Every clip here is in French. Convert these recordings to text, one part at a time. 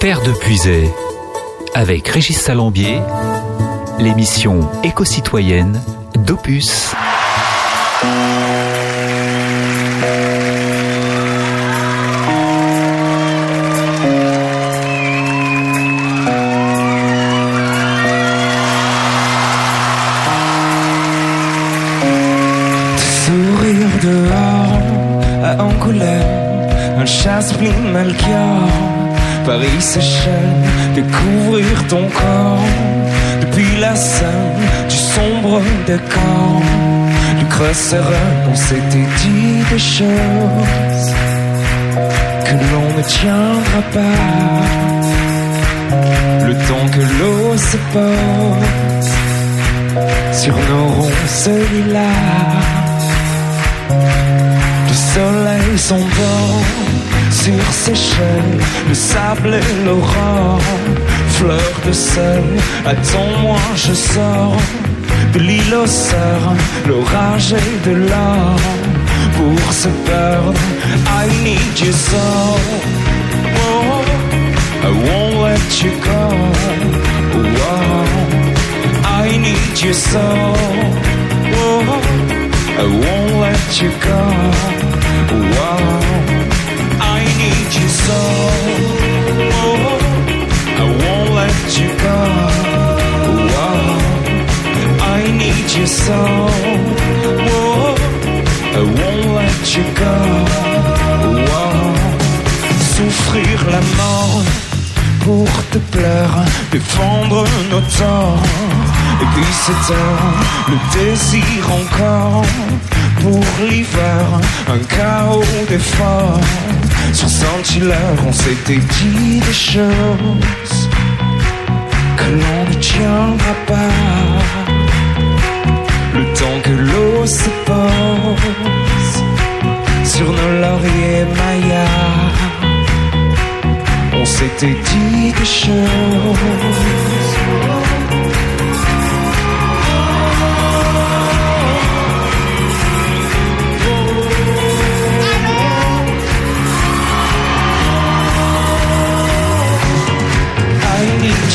Terre de Puisay, avec Régis Salambier, l'émission éco-citoyenne d'Opus. Ton corps. Depuis la scène du sombre décor, du creux serein, on s'était dit des choses que l'on ne tiendra pas. Le temps que l'eau se pose sur nos ronds celui-là. Le soleil s'endort sur ses chaînes, le sable et l'aurore, fleur de sel. Attends-moi, je sors de l'île aux sœurs, l'orage et de l'or pour se perdre. I need you so. Oh, I won't let you go. Oh, I need you so. Oh, I won't let you go. I need you so. I won't I need you so. I won't you souffrir la mort pour te plaire, défendre nos torts. Et puis c'est le désir encore pour l'hiver, un chaos d'efforts. Sur Saint-Hilaire, on s'était dit des choses que l'on ne tiendra pas. Le temps que l'eau se pose sur nos lauriers maillards on s'était dit des choses.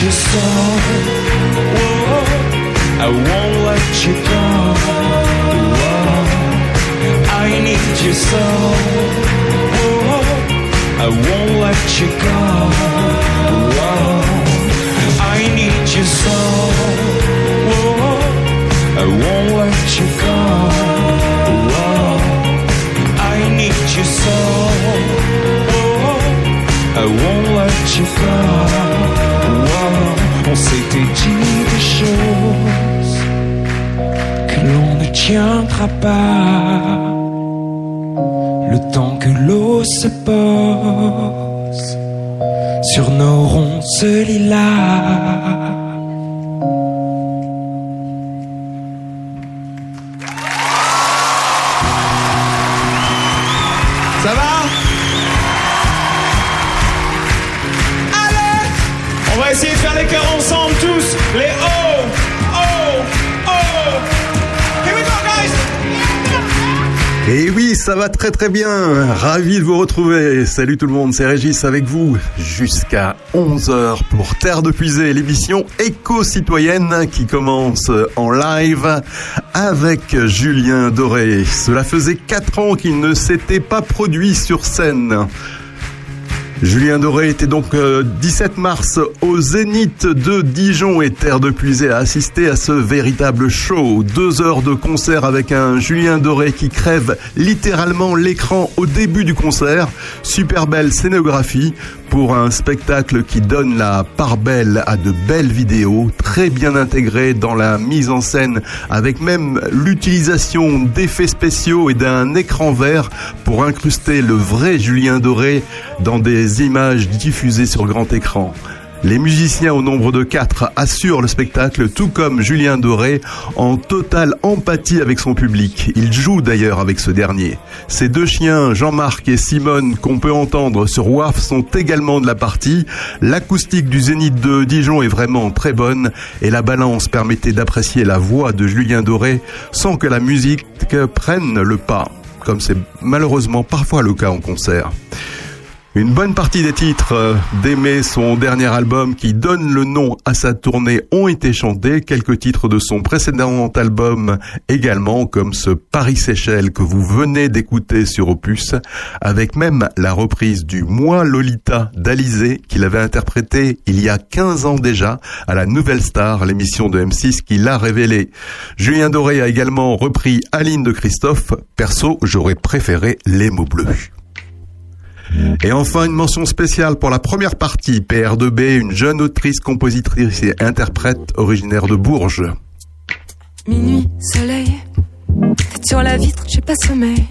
Need you so. Whoa, I won't let you go. Whoa, I need you so. Whoa, I won't let you go. Whoa, I need you so. Whoa, I won't let you go. Whoa, I need you so. Whoa, I won't let you go. On s'était dit des choses que l'on ne tiendra pas. Le temps que l'eau se pose sur nos ronces lilas. Très très bien. Ravi de vous retrouver. Salut tout le monde, c'est Régis avec vous jusqu'à 11h pour Terre de Puisée, l'émission éco-citoyenne qui commence en live avec Julien Doré. Cela faisait 4 ans qu'il ne s'était pas produit sur scène. Julien Doré était donc euh, 17 mars au Zénith de Dijon et Terre de Puisée a assisté à ce véritable show. Deux heures de concert avec un Julien Doré qui crève littéralement l'écran au début du concert. Super belle scénographie pour un spectacle qui donne la part belle à de belles vidéos, très bien intégrées dans la mise en scène, avec même l'utilisation d'effets spéciaux et d'un écran vert pour incruster le vrai Julien Doré dans des images diffusées sur grand écran. Les musiciens au nombre de quatre assurent le spectacle, tout comme Julien Doré, en totale empathie avec son public. Il joue d'ailleurs avec ce dernier. Ces deux chiens, Jean-Marc et Simone, qu'on peut entendre sur WAF, sont également de la partie. L'acoustique du Zénith de Dijon est vraiment très bonne et la balance permettait d'apprécier la voix de Julien Doré sans que la musique prenne le pas, comme c'est malheureusement parfois le cas en concert. Une bonne partie des titres euh, d'Aimer, son dernier album qui donne le nom à sa tournée, ont été chantés. Quelques titres de son précédent album également, comme ce Paris-Séchelles que vous venez d'écouter sur Opus, avec même la reprise du Moi Lolita d'Alizé qu'il avait interprété il y a 15 ans déjà à la Nouvelle Star, l'émission de M6 qui l'a révélé. Julien Doré a également repris Aline de Christophe. Perso, j'aurais préféré Les mots bleus. Et enfin, une mention spéciale pour la première partie, PR2B, une jeune autrice, compositrice et interprète originaire de Bourges. Minuit, soleil, tête sur la vitre, j'ai pas sommeil.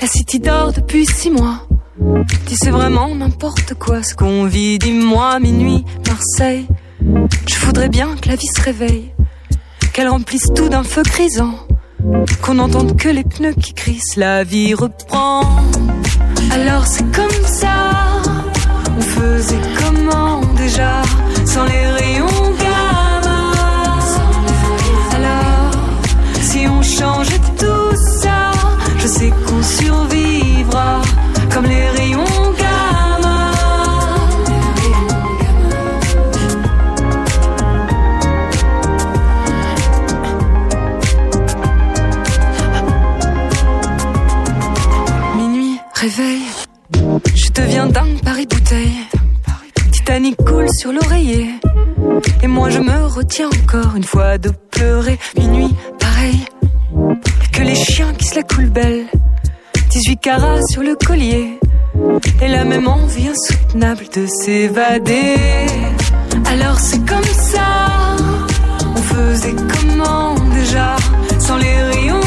La city dort depuis six mois. Dis c'est vraiment n'importe quoi ce qu'on vit, dis-moi, minuit, Marseille. Je voudrais bien que la vie se réveille, qu'elle remplisse tout d'un feu grisant, qu'on n'entende que les pneus qui crissent, la vie reprend. Alors c'est comme ça, on faisait comment déjà, sans les rayons gamma. Alors, si on changeait tout ça, je sais qu'on survivra deviens dingue Paris bouteille. Titanic coule sur l'oreiller. Et moi je me retiens encore une fois de pleurer. Minuit, pareil, que les chiens qui se la coulent belle. 18 carats sur le collier. Et la même envie insoutenable de s'évader. Alors c'est comme ça. On faisait comment déjà sans les rayons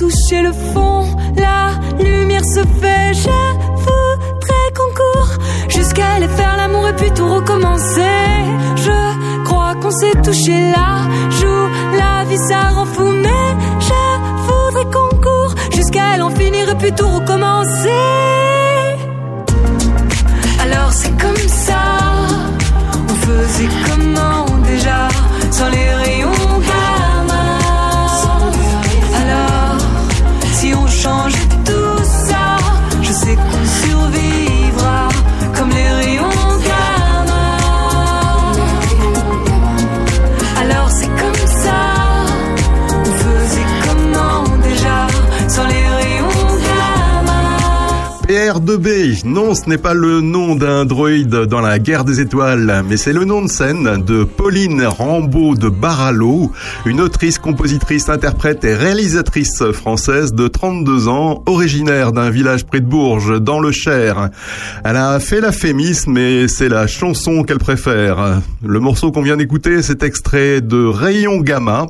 touché le fond, la lumière se fait. Je voudrais qu'on court jusqu'à aller faire l'amour et puis tout recommencer. Je crois qu'on s'est touché là, joue la vie ça rend fou, mais je voudrais qu'on court jusqu'à elle en finir et puis tout recommencer. Alors c'est comme ça, on faisait comment déjà sans les rayons gamma. PR2B, non, ce n'est pas le nom d'un droïde dans la guerre des étoiles, mais c'est le nom de scène de Pauline Rambaud de Baralo, une autrice, compositrice, interprète et réalisatrice française de 32 ans, originaire d'un village près de Bourges, dans le Cher. Elle a fait la fémis, mais c'est la chanson qu'elle préfère. Le morceau qu'on vient d'écouter, c'est extrait de Rayon Gamma,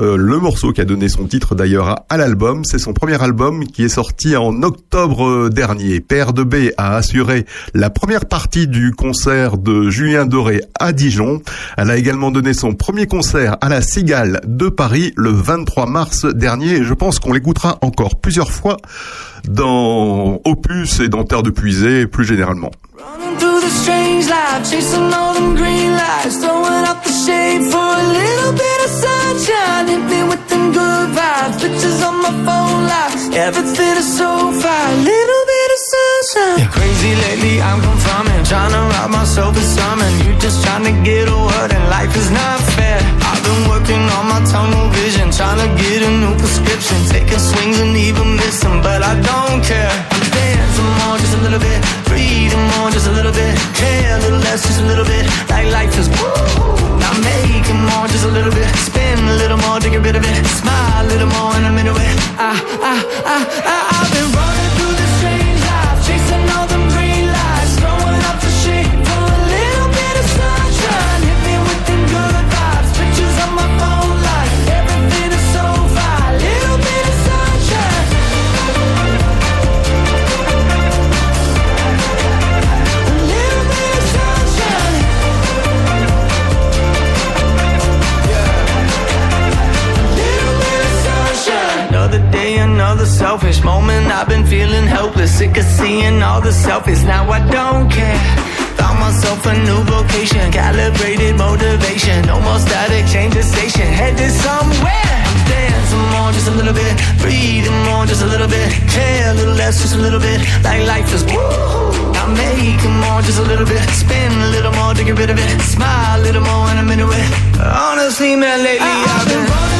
euh, le morceau qui a donné son titre d'ailleurs à, l'album. C'est son premier album qui est sorti en octobre dernier. PR2B a assuré la première partie du concert de Julien Doré à Dijon. Elle a également donné son premier concert à la Cigale de Paris le 23 mars dernier et je pense qu'on l'écoutera encore plusieurs fois dans Opus et dans Terre de Puisée plus généralement. Sunshine. Yeah, crazy lately, I'm confirming, trying to rob myself of something. You just trying to get a word, and life is not fair. I've been working on my tunnel vision, trying to get a new prescription, taking swings and even missing, but I don't care. I'm dancing more, just a little bit, breathing more, just a little bit, care a little less, just a little bit. Like life is woo. Now making more, just a little bit, spin a little more, take a bit of it, smile a little more, and I'm into it. I, I, I, I, I've been running through selfish moment. I've been feeling helpless, sick of seeing all the selfies. Now I don't care. Found myself a new vocation, calibrated motivation. No more static, change the station, headed somewhere. Dancing more, just a little bit. Breathing more, just a little bit. Care a little less, just a little bit. Like life is woo. I'm making more, just a little bit. Spin a little more to get rid of it. Smile a little more, and I'm into it. Honestly, man, lately I've been running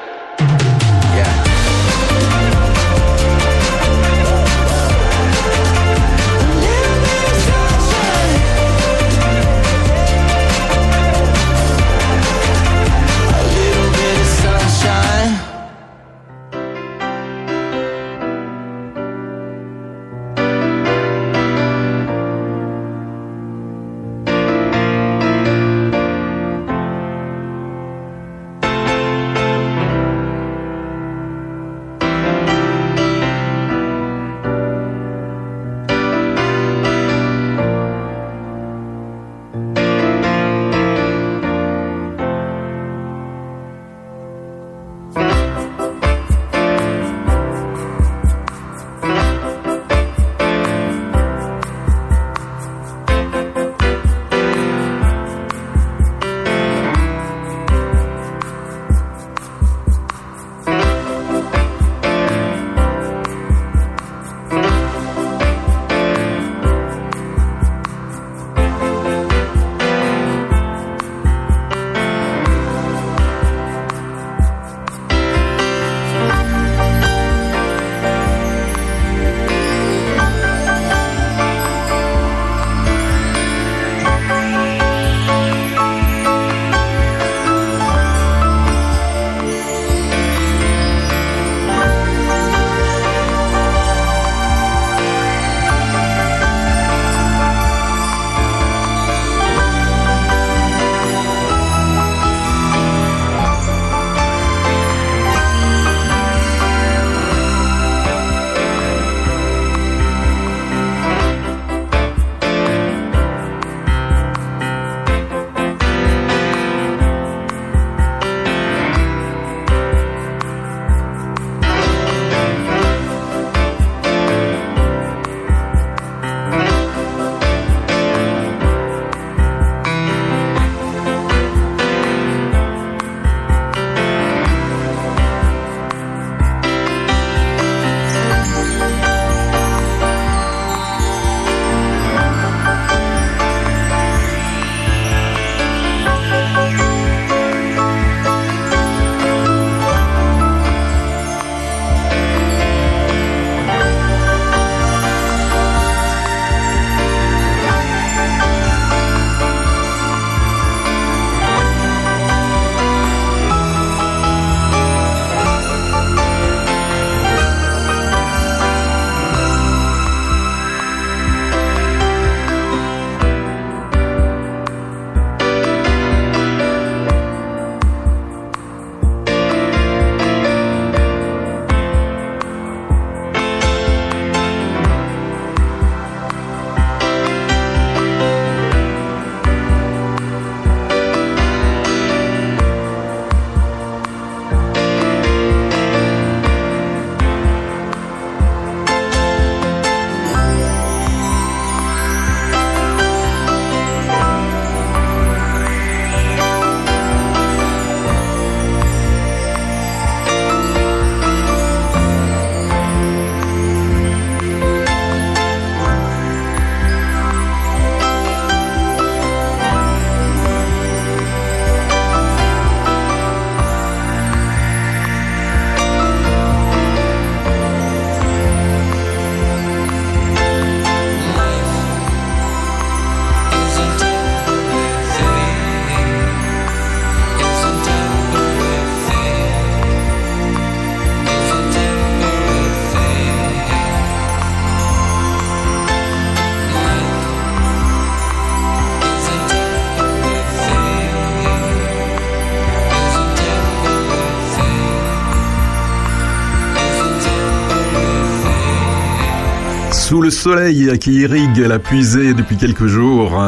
Soleil qui irrigue la puisée depuis quelques jours,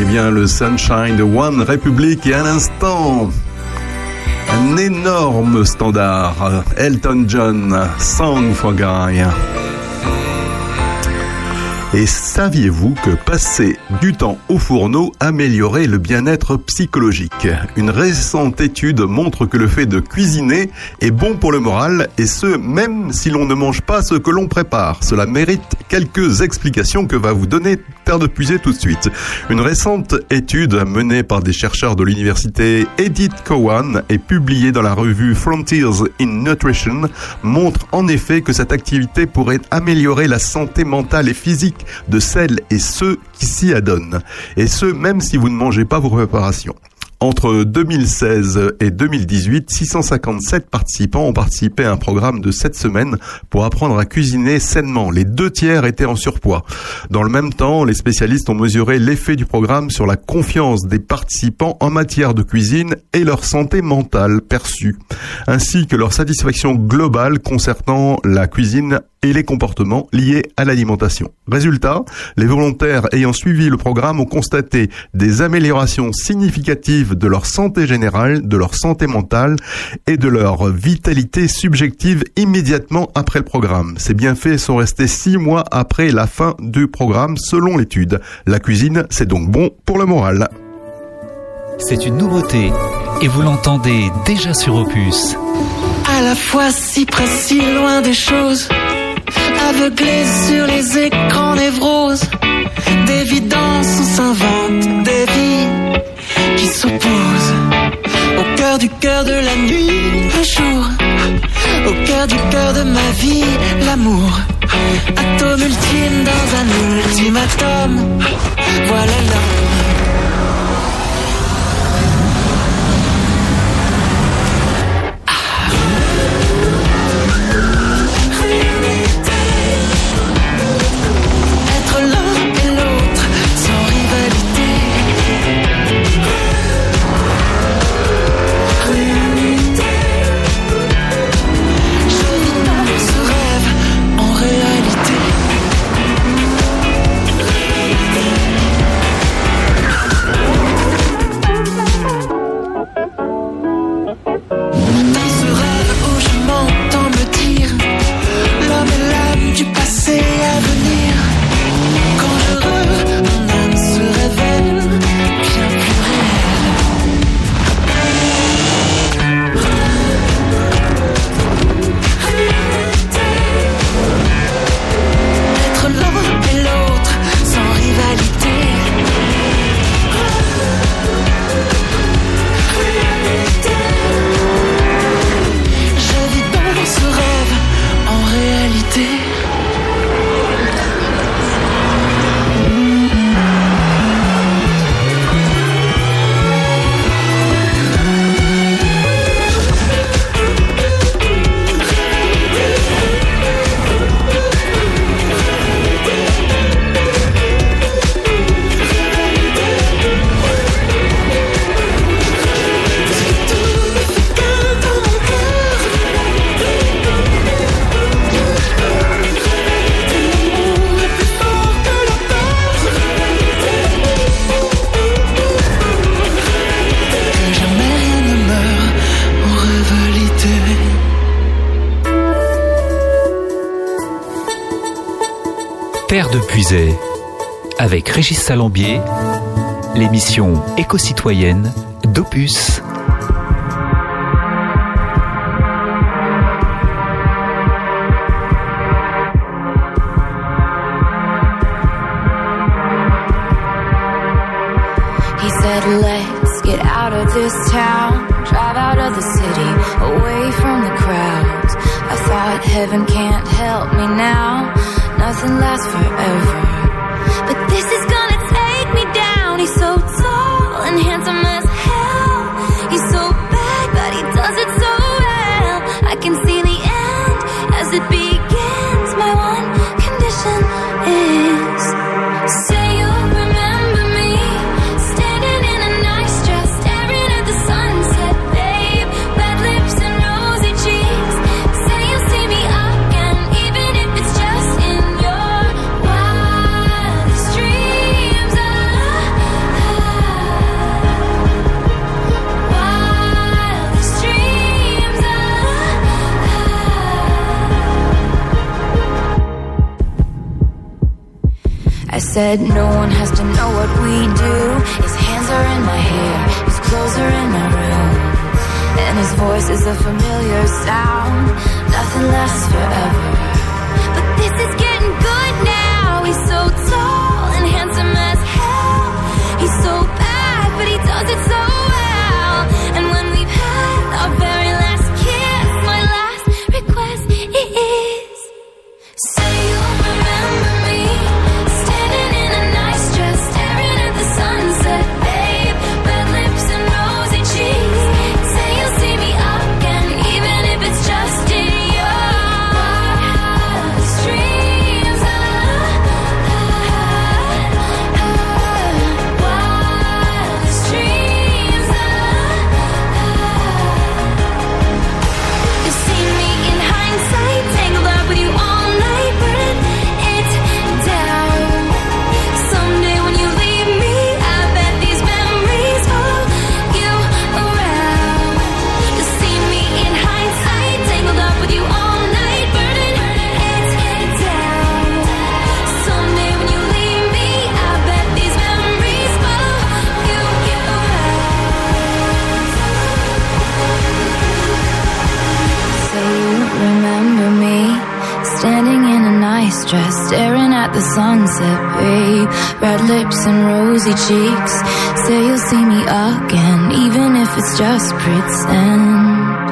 eh bien le Sunshine de One Republic et un instant, un énorme standard, Elton John, Song for Guy. Et saviez-vous que passer du temps au fourneau améliorait le bien-être psychologique? Une récente étude montre que le fait de cuisiner est bon pour le moral et ce, même si l'on ne mange pas ce que l'on prépare. Cela mérite quelques explications que va vous donner Terre de Puiser tout de suite. Une récente étude menée par des chercheurs de l'université Edith Cowan et publiée dans la revue Frontiers in Nutrition montre en effet que cette activité pourrait améliorer la santé mentale et physique de celles et ceux qui s'y adonnent. Et ce, même si vous ne mangez pas vos préparations. Entre 2016 et 2018, 657 participants ont participé à un programme de 7 semaines pour apprendre à cuisiner sainement. Les deux tiers étaient en surpoids. Dans le même temps, les spécialistes ont mesuré l'effet du programme sur la confiance des participants en matière de cuisine et leur santé mentale perçue, ainsi que leur satisfaction globale concernant la cuisine et les comportements liés à l'alimentation. Résultat, les volontaires ayant suivi le programme ont constaté des améliorations significatives de leur santé générale, de leur santé mentale et de leur vitalité subjective immédiatement après le programme. Ces bienfaits sont restés six mois après la fin du programme selon l'étude. La cuisine, c'est donc bon pour le moral. C'est une nouveauté et vous l'entendez déjà sur Opus. À la fois si précis, loin des choses aveuglés sur les écrans névroses. D'évidence, on s'invente des vies qui s'opposent. Au cœur du cœur de la nuit, le jour. Au cœur du cœur de ma vie, l'amour. Atome ultime dans un ultimatum. Voilà l'homme. Avec Régis Salambier, l'émission éco-citoyenne d'Opus. Let's get out of this town, drive out of the city, away from the crowds. I thought heaven can't help me now, nothing lasts forever. said no one has to know what we do. His hands are in my hair, his clothes are in my room And his voice is a familiar sound. Nothing lasts forever. But this is getting nice dress, staring at the sunset, babe. Red lips and rosy cheeks. Say you'll see me again, even if it's just pretend.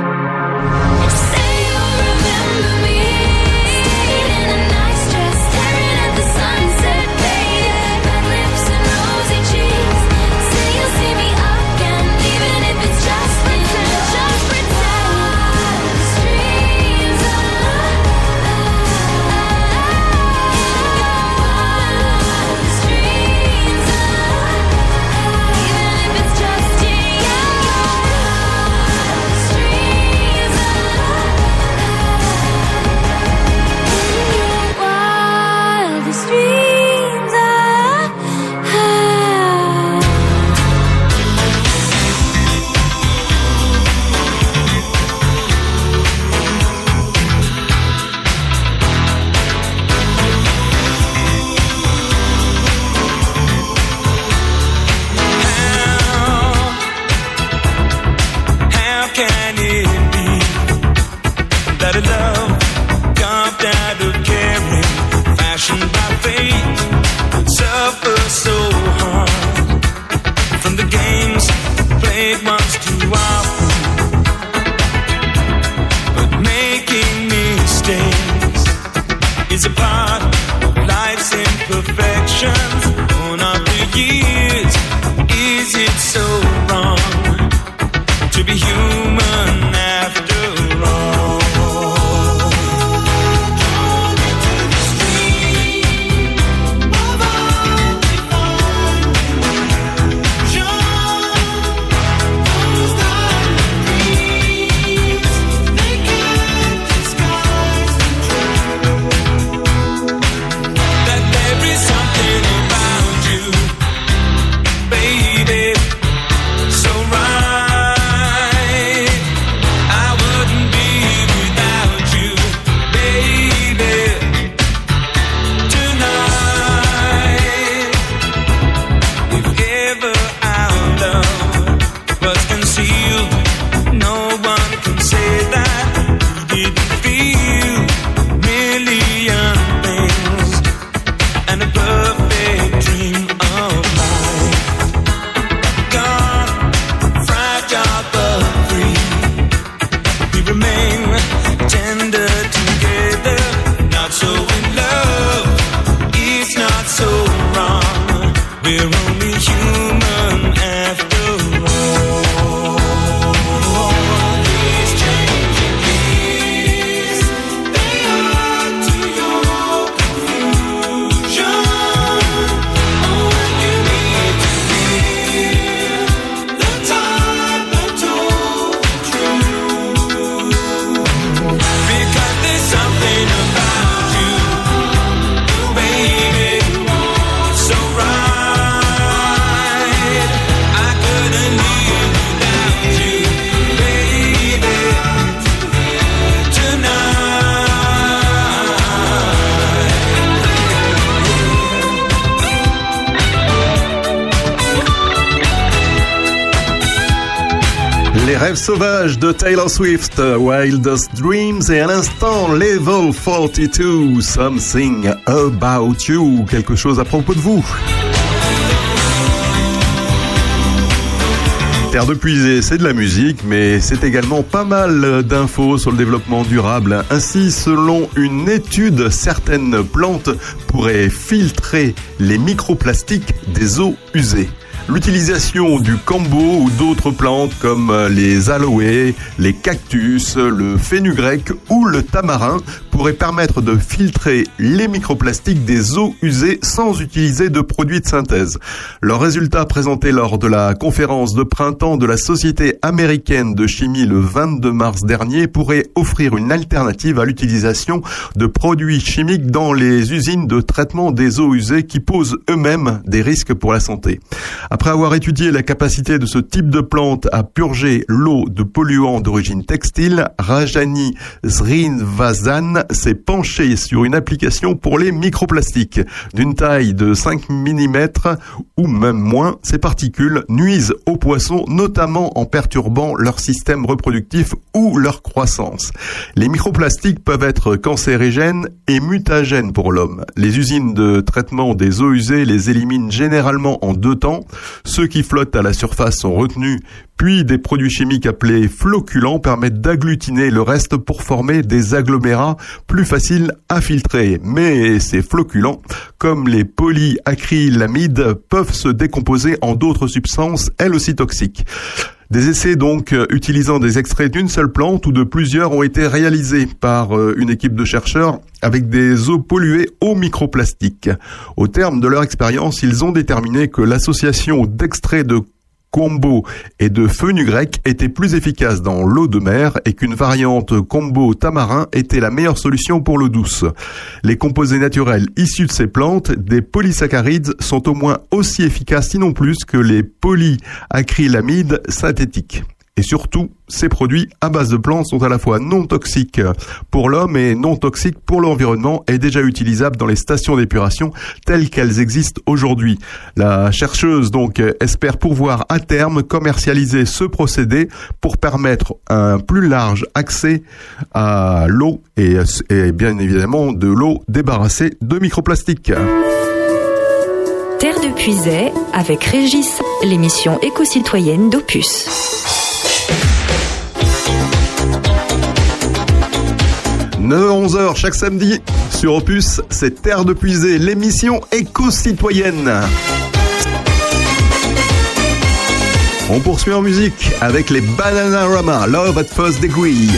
Rêves sauvages de Taylor Swift, Wildest Dreams et à l'instant Level 42, Something About You, quelque chose à propos de vous. Terre de puiser, c'est de la musique, mais c'est également pas mal d'infos sur le développement durable. Ainsi, selon une étude, certaines plantes pourraient filtrer les microplastiques des eaux usées. L'utilisation du cambo ou d'autres plantes comme les aloés, les cactus, le fenugrec ou le tamarin pourrait permettre de filtrer les microplastiques des eaux usées sans utiliser de produits de synthèse. Leurs résultats présentés lors de la conférence de printemps de la Société américaine de chimie le 22 mars dernier pourraient offrir une alternative à l'utilisation de produits chimiques dans les usines de traitement des eaux usées qui posent eux-mêmes des risques pour la santé. Après avoir étudié la capacité de ce type de plante à purger l'eau de polluants d'origine textile, Rajani Srinivazan s'est penché sur une application pour les microplastiques. D'une taille de 5 mm ou même moins, ces particules nuisent aux poissons, notamment en perturbant leur système reproductif ou leur croissance. Les microplastiques peuvent être cancérigènes et mutagènes pour l'homme. Les usines de traitement des eaux usées les éliminent généralement en deux temps. Ceux qui flottent à la surface sont retenus, puis des produits chimiques appelés floculants permettent d'agglutiner le reste pour former des agglomérats plus faciles à filtrer. Mais ces floculants, comme les polyacrylamides, peuvent se décomposer en d'autres substances, elles aussi toxiques. Des essais donc utilisant des extraits d'une seule plante ou de plusieurs ont été réalisés par euh, une équipe de chercheurs avec des eaux polluées au microplastique. Au terme de leur expérience, ils ont déterminé que l'association d'extraits de combo et de fenugrec était plus efficace dans l'eau de mer et qu'une variante combo tamarin était la meilleure solution pour l'eau douce. Les composés naturels issus de ces plantes, des polysaccharides, sont au moins aussi efficaces sinon plus que les polyacrylamides synthétiques. Et surtout, ces produits à base de plantes sont à la fois non toxiques pour l'homme et non toxiques pour l'environnement et déjà utilisables dans les stations d'épuration telles qu'elles existent aujourd'hui. La chercheuse donc espère pouvoir à terme commercialiser ce procédé pour permettre un plus large accès à l'eau et, bien évidemment de l'eau débarrassée de microplastiques. Terre de Puisay avec Régis, l'émission éco-citoyenne d'Opus. 9-11h chaque samedi sur Opus, c'est Terre de Puisée, l'émission éco-citoyenne. On poursuit en musique avec les Bananarama, Love at First Degree.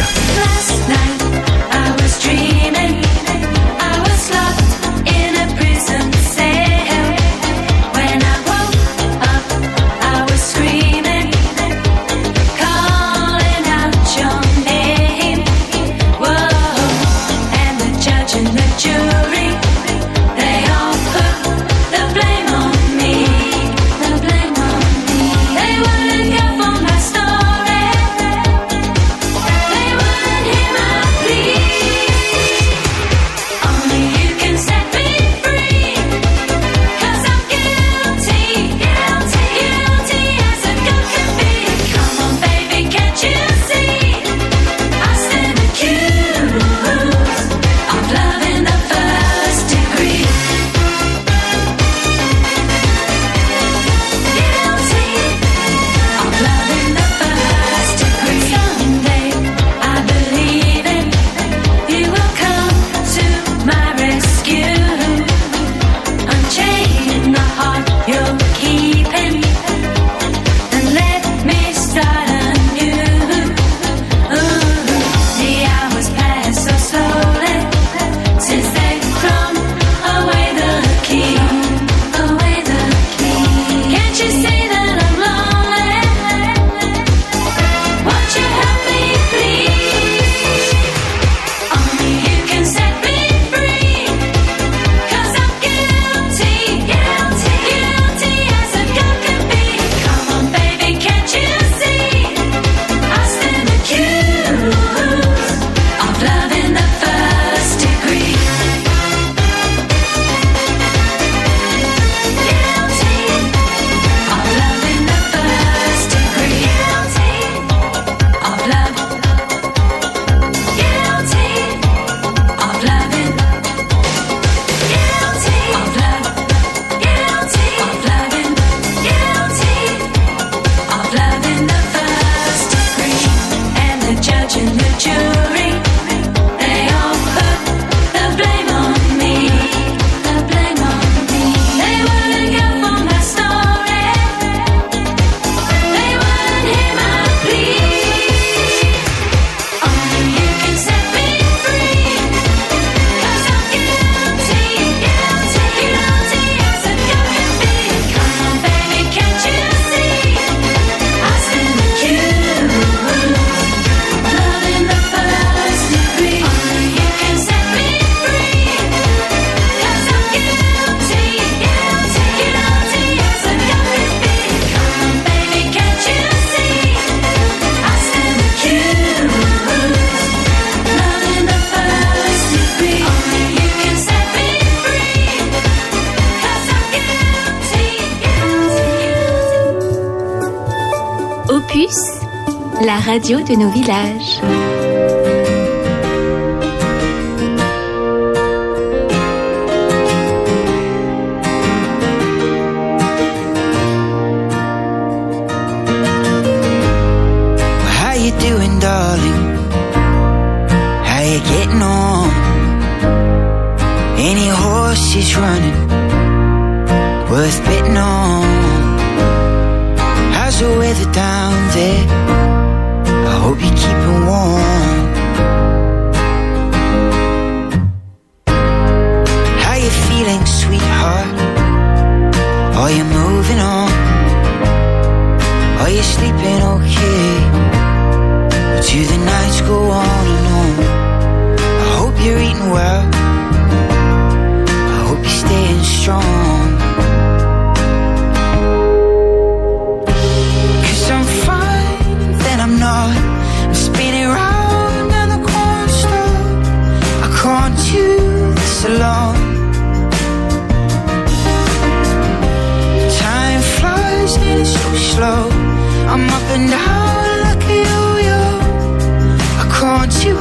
radio de nos villages.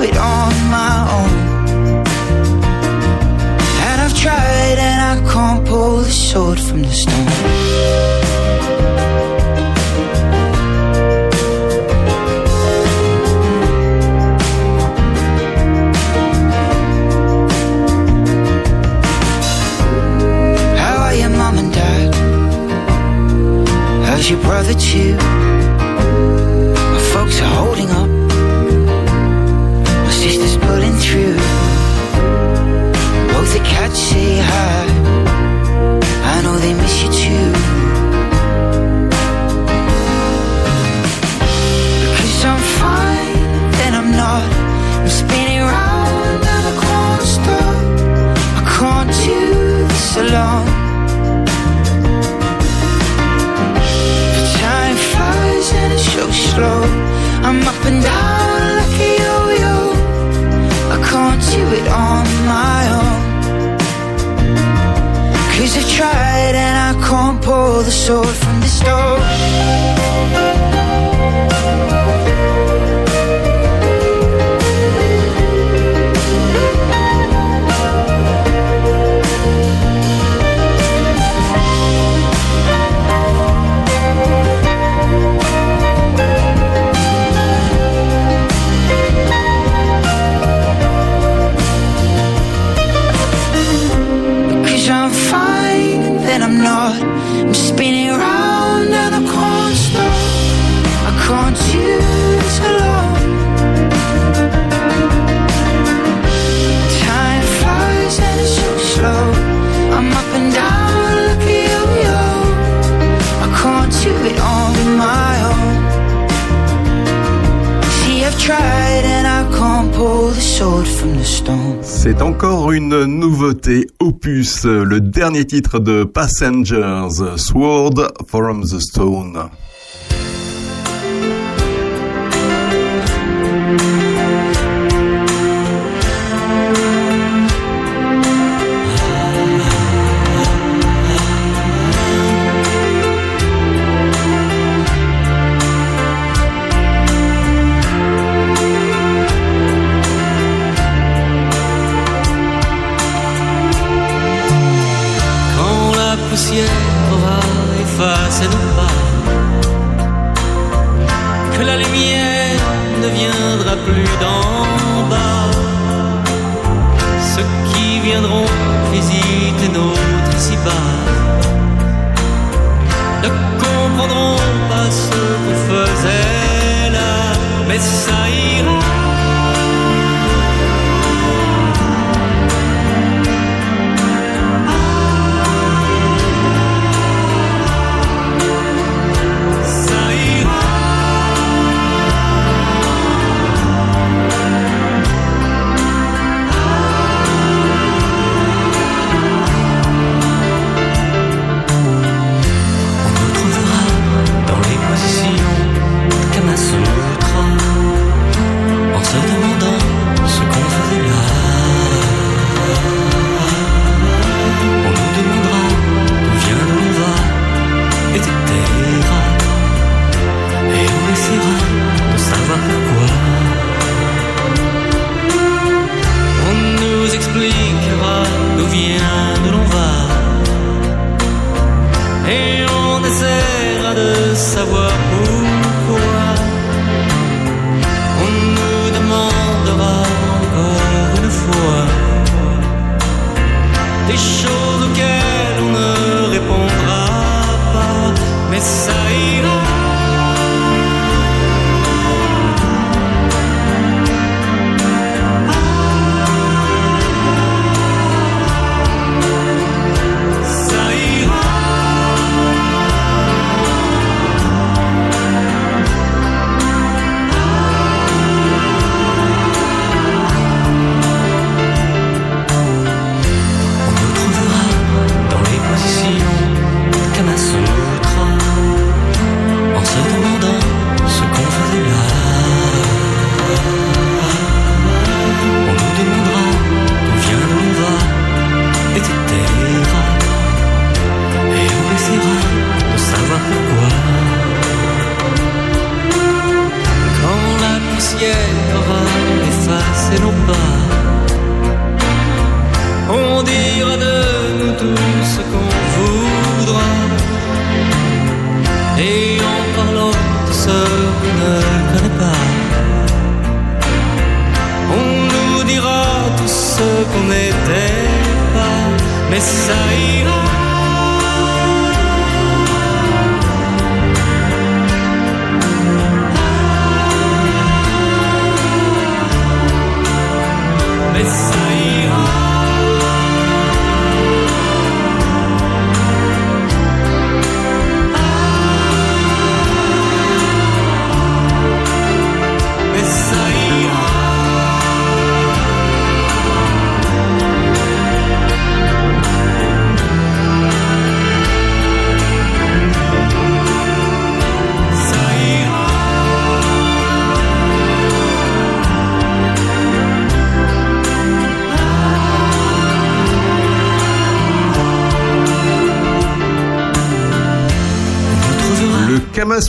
it on my own. And I've tried and I can't pull the sword from the stone. How are your mom and dad? How's your brother too up and down like a yo-yo I can't do it on my own Cause I tried and I can't pull the sword from the stone. C'est encore une nouveauté opus, le dernier titre de Passengers, Sword from the Stone.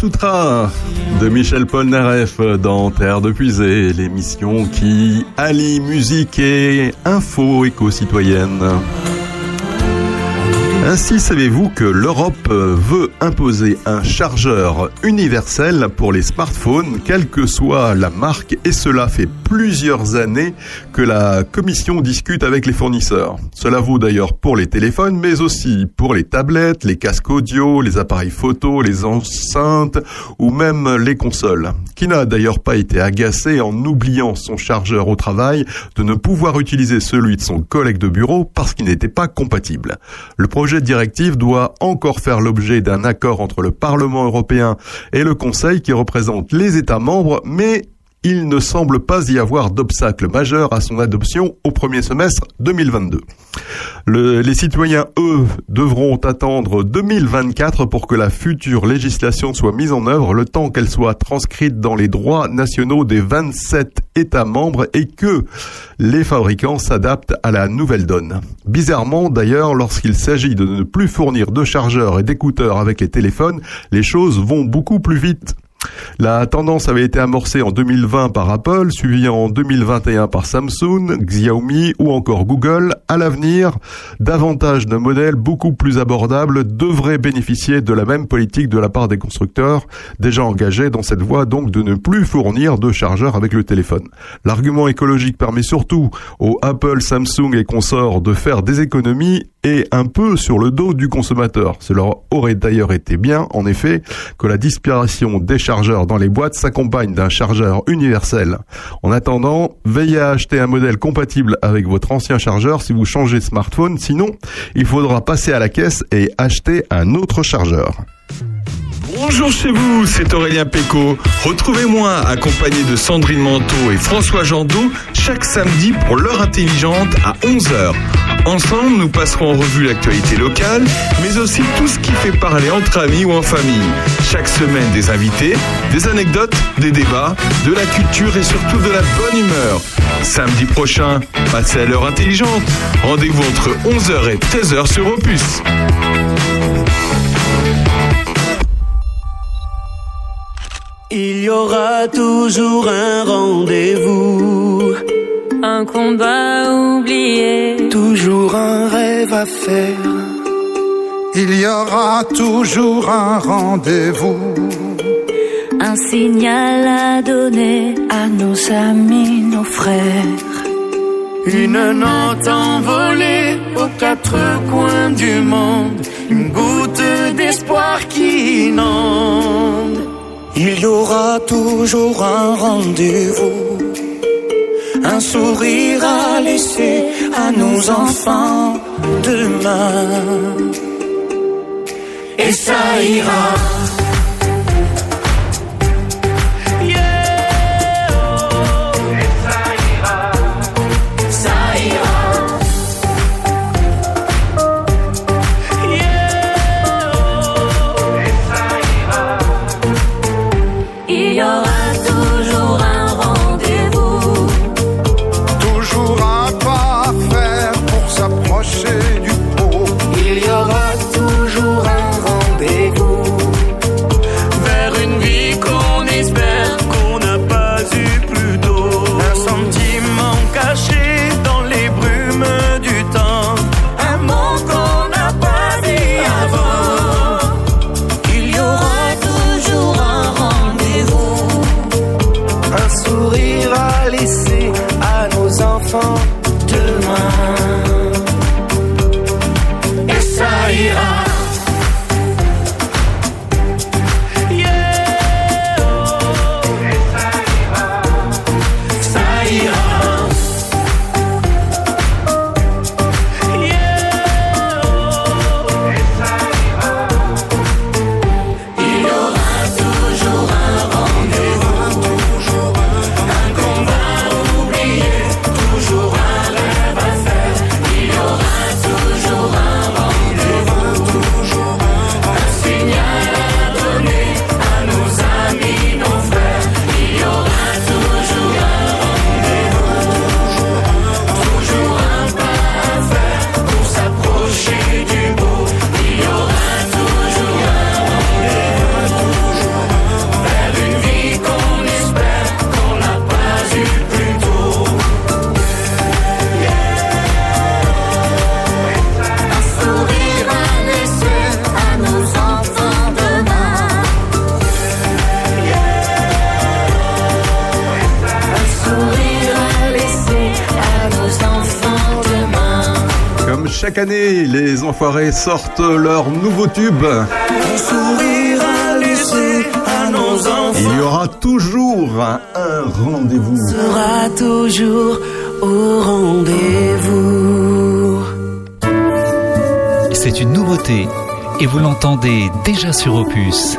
Sutra de Michel Polnareff dans Terre de Puisée, l'émission qui allie musique et info éco-citoyenne. Ainsi, savez-vous que l'Europe veut imposer un chargeur universel pour les smartphones, quelle que soit la marque, et cela fait plusieurs années que la Commission discute avec les fournisseurs. Cela vaut d'ailleurs pour les téléphones, mais aussi pour les tablettes, les casques audio, les appareils photo, les enceintes ou même les consoles. Qui n'a d'ailleurs pas été agacé en oubliant son chargeur au travail de ne pouvoir utiliser celui de son collègue de bureau parce qu'il n'était pas compatible. Le projet de directive doit encore faire l'objet d'un accord entre le Parlement européen et le Conseil qui représente les États membres, mais il ne semble pas y avoir d'obstacle majeur à son adoption au premier semestre 2022. Le- les citoyens, eux, devront attendre 2024 pour que la future législation soit mise en œuvre, le temps qu'elle soit transcrite dans les droits nationaux des 27 États membres et que les fabricants s'adaptent à la nouvelle donne. Bizarrement, d'ailleurs, lorsqu'il s'agit de ne plus fournir de chargeurs et d'écouteurs avec les téléphones, les choses vont beaucoup plus vite. La tendance avait été amorcée en 2020 par Apple, suivie en 2021 par Samsung, Xiaomi ou encore Google. À l'avenir, davantage de modèles beaucoup plus abordables devraient bénéficier de la même politique de la part des constructeurs, déjà engagés dans cette voie donc de ne plus fournir de chargeurs avec le téléphone. L'argument écologique permet surtout aux Apple, Samsung et consorts de faire des économies et un peu sur le dos du consommateur. Cela aurait d'ailleurs été bien, en effet, que la disparition des chargeurs dans les boîtes s'accompagne d'un chargeur universel. En attendant, veillez à acheter un modèle compatible avec votre ancien chargeur si vous changez de smartphone, sinon il faudra passer à la caisse et acheter un autre chargeur. Bonjour chez vous, c'est Aurélien Péco. Retrouvez-moi accompagné de Sandrine Manteau et François Jandot chaque samedi pour l'heure intelligente à 11h. Ensemble, nous passerons en revue l'actualité locale, mais aussi tout ce qui fait parler entre amis ou en famille. Chaque semaine, des invités, des anecdotes, des débats, de la culture et surtout de la bonne humeur. Samedi prochain, passez à l'heure intelligente. Rendez-vous entre 11h et 13h sur Opus. Il y aura toujours un rendez-vous. Un combat oublié. Toujours un rêve à faire. Il y aura toujours un rendez-vous. Un signal à donner à nos amis, nos frères. Une note envolée aux quatre coins du monde. Une goutte d'espoir qui inonde. Il y aura toujours un rendez-vous. Un sourire à laisser à nos enfants demain. Et ça ira. chaque année, les enfoirés sortent leur nouveau tube. Il y aura toujours un, rendez-vous. Sera toujours au rendez-vous. C'est une nouveauté et vous l'entendez déjà sur Opus.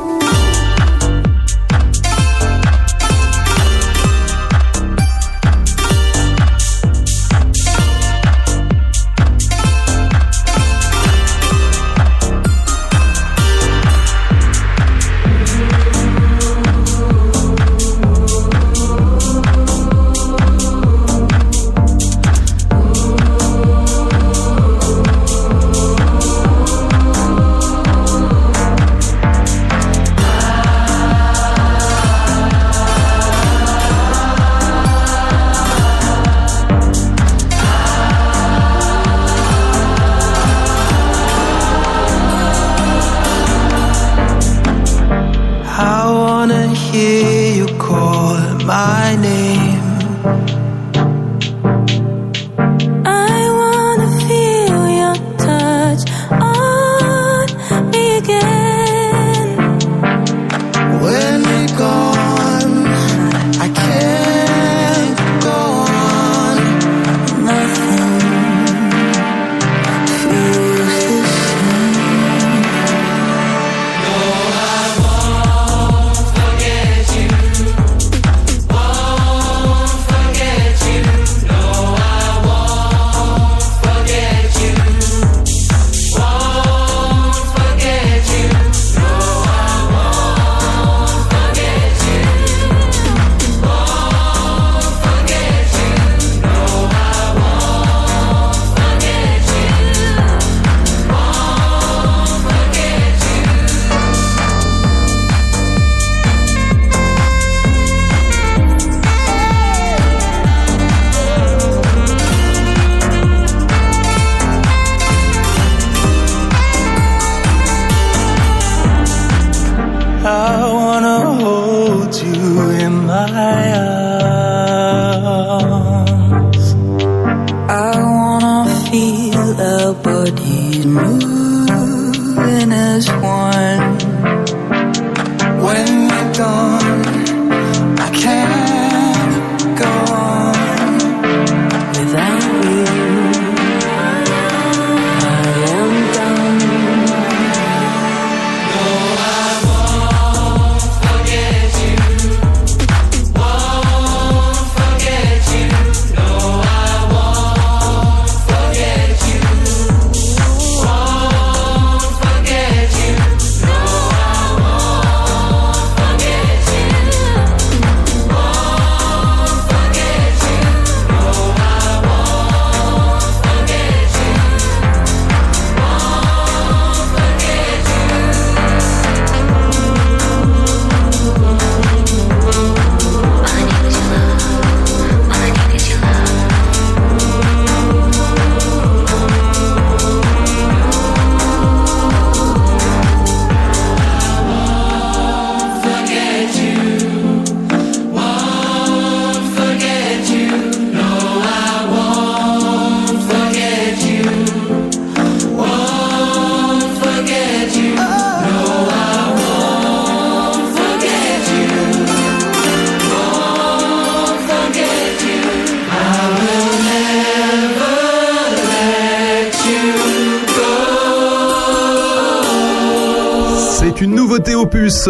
Opus.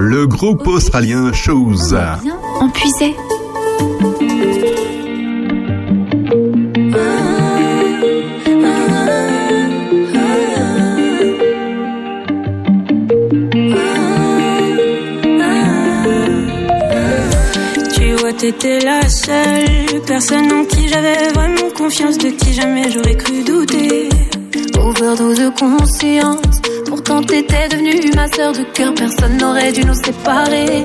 Le groupe australien Shoes. Tu vois, t'étais la seule personne en qui j'avais vraiment confiance, de qui jamais j'aurais cru douter. Overdose de conscience. Pourtant t'étais devenue ma sœur de cœur. Personne n'aurait dû nous séparer.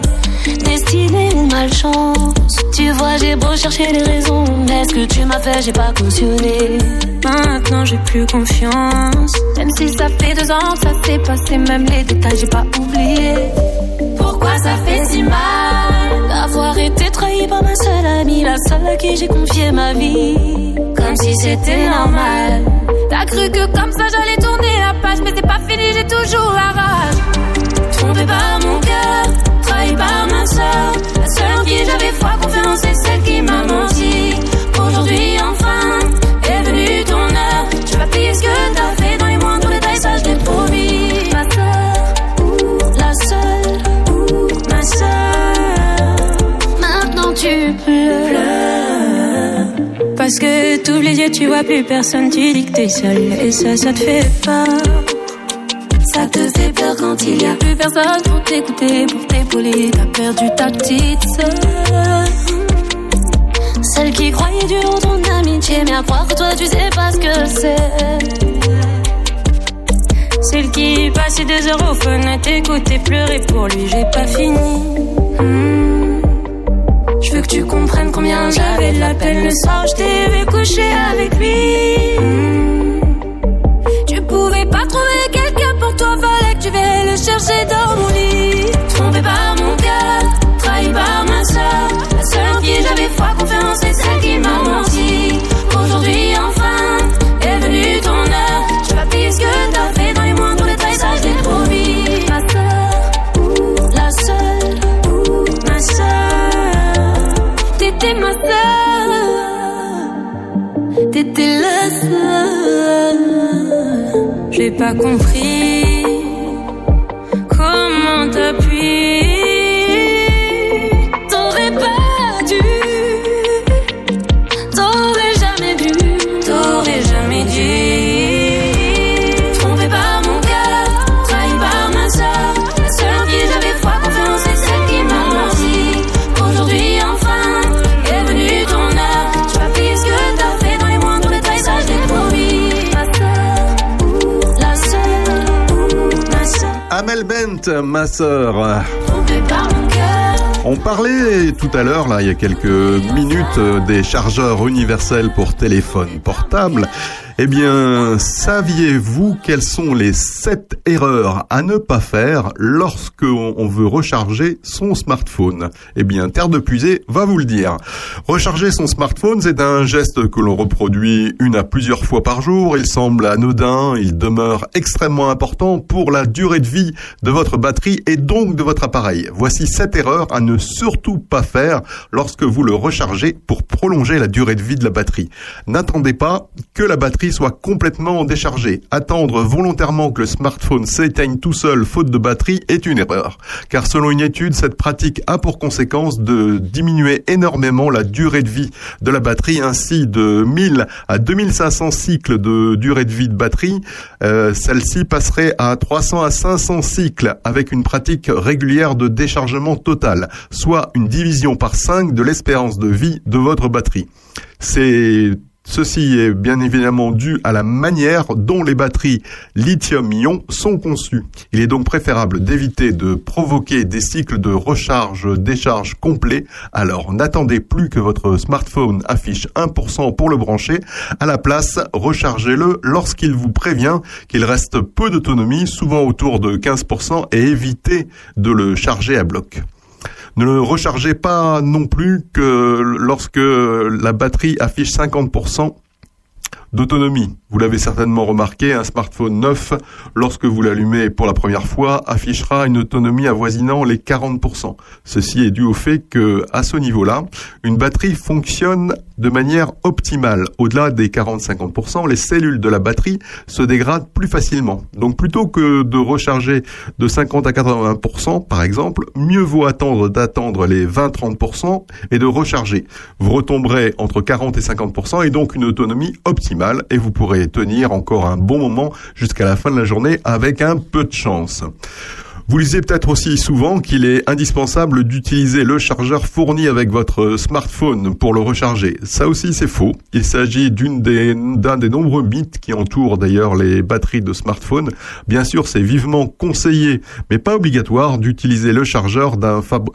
Destinée ou malchance. Tu vois, j'ai beau chercher les raisons. Mais ce que tu m'as fait, j'ai pas cautionné. Maintenant j'ai plus confiance. Même si ça fait deux ans ça s'est passé, même les détails, j'ai pas oublié. Pourquoi ça fait si mal d'avoir été trahi par ma seule amie, la seule à qui j'ai confié ma vie, comme si c'était normal. T'as cru que comme ça j'allais tourner mais c'est pas fini, j'ai toujours la rage. Trompé par mon cœur, trahi par ma soeur, la seule en qui j'avais foi, confiance, c'est celle qui m'a menti. Aujourd'hui enfin est venue ton heure, je vais payer ce que t'as fait dans les moindres détails, ça je l'ai promis. Ma soeur, la seule, ma soeur. Maintenant tu pleures. Parce que tous les yeux, tu vois plus personne, tu dis que t'es seule. Et ça, ça te fait peur. Il y a plus personne pour t'écouter, pour t'épauler. T'as perdu ta petite sœur. Celle qui croyait dur ton amitié, mais à croire toi tu sais pas ce que c'est. Celle qui passait des heures au fun à t'écouter pleurer pour lui, j'ai pas fini. Hmm. Je veux que tu comprennes combien j'avais de la peine le soir. Je t'ai vu coucher avec lui. Hmm. Tu pouvais pas trouver quelqu'un pour toi, chercher dans mon lit. Trompé par mon cœur, trahi par ma soeur. La seule en qui j'avais foi, confiance, c'est celle qui m'a menti. Aujourd'hui, enfin, est venue ton heure. Je payer ce que t'as fait dans les moindres détails, ça je l'ai promis. Ma soeur, la seule, ma soeur. T'étais ma soeur, t'étais la seule. J'ai pas compris Ma sœur. On parlait tout à l'heure, là, il y a quelques minutes, des chargeurs universels pour téléphone portable. Eh bien, saviez-vous quelles sont les sept erreurs à ne pas faire lorsque on veut recharger son smartphone? Eh bien, Terre de Puisée va vous le dire. Recharger son smartphone, c'est un geste que l'on reproduit une à plusieurs fois par jour. Il semble anodin, il demeure extrêmement important pour la durée de vie de votre batterie et donc de votre appareil. Voici sept erreurs à ne surtout pas faire lorsque vous le rechargez pour prolonger la durée de vie de la batterie. N'attendez pas que la batterie soit complètement déchargée. Attendre volontairement que le smartphone s'éteigne tout seul faute de batterie est une erreur. Car selon une étude, cette pratique a pour conséquence de diminuer énormément la durée de vie de la batterie, ainsi de 1000 à 2500 cycles de durée de vie de batterie. Euh, Celle-ci passerait à 300 à 500 cycles avec une pratique régulière de déchargement total, soit une division par 5 de l'espérance de vie de votre batterie. C'est Ceci est bien évidemment dû à la manière dont les batteries lithium-ion sont conçues. Il est donc préférable d'éviter de provoquer des cycles de recharge-décharge complets. Alors n'attendez plus que votre smartphone affiche 1% pour le brancher. À la place, rechargez-le lorsqu'il vous prévient qu'il reste peu d'autonomie, souvent autour de 15%, et évitez de le charger à bloc. Ne le rechargez pas non plus que lorsque la batterie affiche 50%. D'autonomie. Vous l'avez certainement remarqué, un smartphone neuf, lorsque vous l'allumez pour la première fois, affichera une autonomie avoisinant les 40%. Ceci est dû au fait que, à ce niveau-là, une batterie fonctionne de manière optimale. Au-delà des 40-50%, les cellules de la batterie se dégradent plus facilement. Donc plutôt que de recharger de 50 à 80% par exemple, mieux vaut attendre d'attendre les 20-30% et de recharger. Vous retomberez entre 40 et 50% et donc une autonomie optimale et vous pourrez tenir encore un bon moment jusqu'à la fin de la journée avec un peu de chance. Vous lisez peut-être aussi souvent qu'il est indispensable d'utiliser le chargeur fourni avec votre smartphone pour le recharger. Ça aussi c'est faux. Il s'agit d'un des nombreux mythes qui entourent d'ailleurs les batteries de smartphone. Bien sûr, c'est vivement conseillé, mais pas obligatoire d'utiliser le chargeur d'un fab...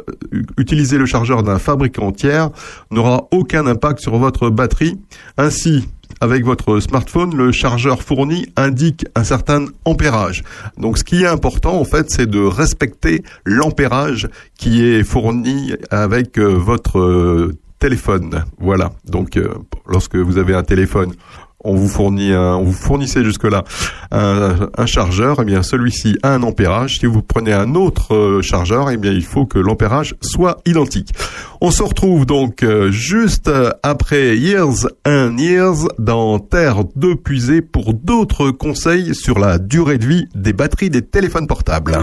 utiliser le chargeur d'un fabricant tiers n'aura aucun impact sur votre batterie. Ainsi, avec votre smartphone, le chargeur fourni indique un certain ampérage. Donc ce qui est important en fait, c'est de respecter l'ampérage qui est fourni avec euh, votre euh, téléphone. Voilà. Donc euh, lorsque vous avez un téléphone on vous fournit un, on vous fournissait jusque-là un, chargeur, et eh bien celui-ci a un ampérage. Si vous prenez un autre euh, chargeur, eh bien il faut que l'ampérage soit identique. On se retrouve donc euh, juste après Years and Years dans Terre de Puisée pour d'autres conseils sur la durée de vie des batteries des téléphones portables.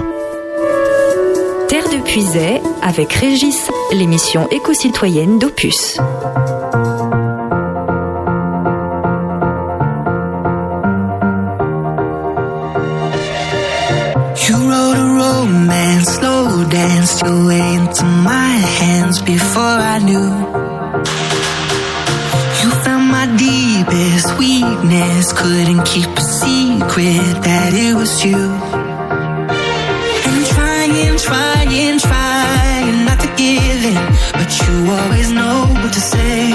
Terre de Puisée avec Régis, l'émission éco-citoyenne d'Opus. Danced your way into my hands before I knew. You found my deepest weakness, couldn't keep a secret that it was you. And I'm trying, trying, trying not to give in, but you always know what to say.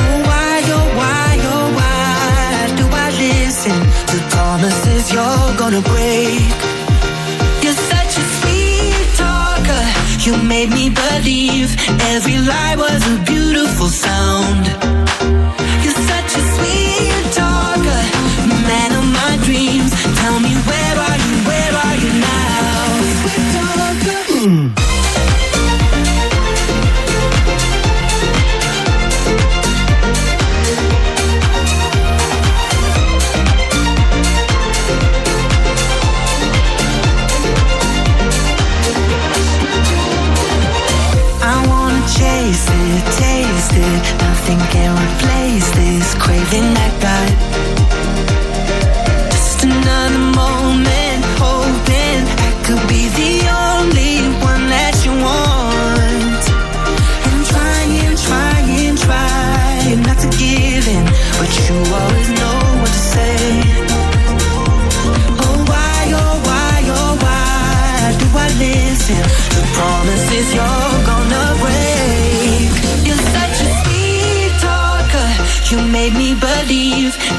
Oh, why, oh, why, oh, why do I listen to promises you're gonna break? You made me believe every lie was a beautiful sound.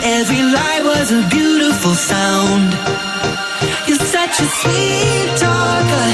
Every lie was a beautiful sound. You're such a sweet talker,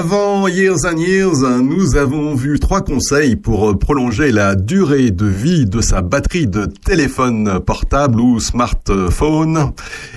Avant Years and Years, nous avons vu trois conseils pour prolonger la durée de vie de sa batterie de téléphone portable ou smartphone.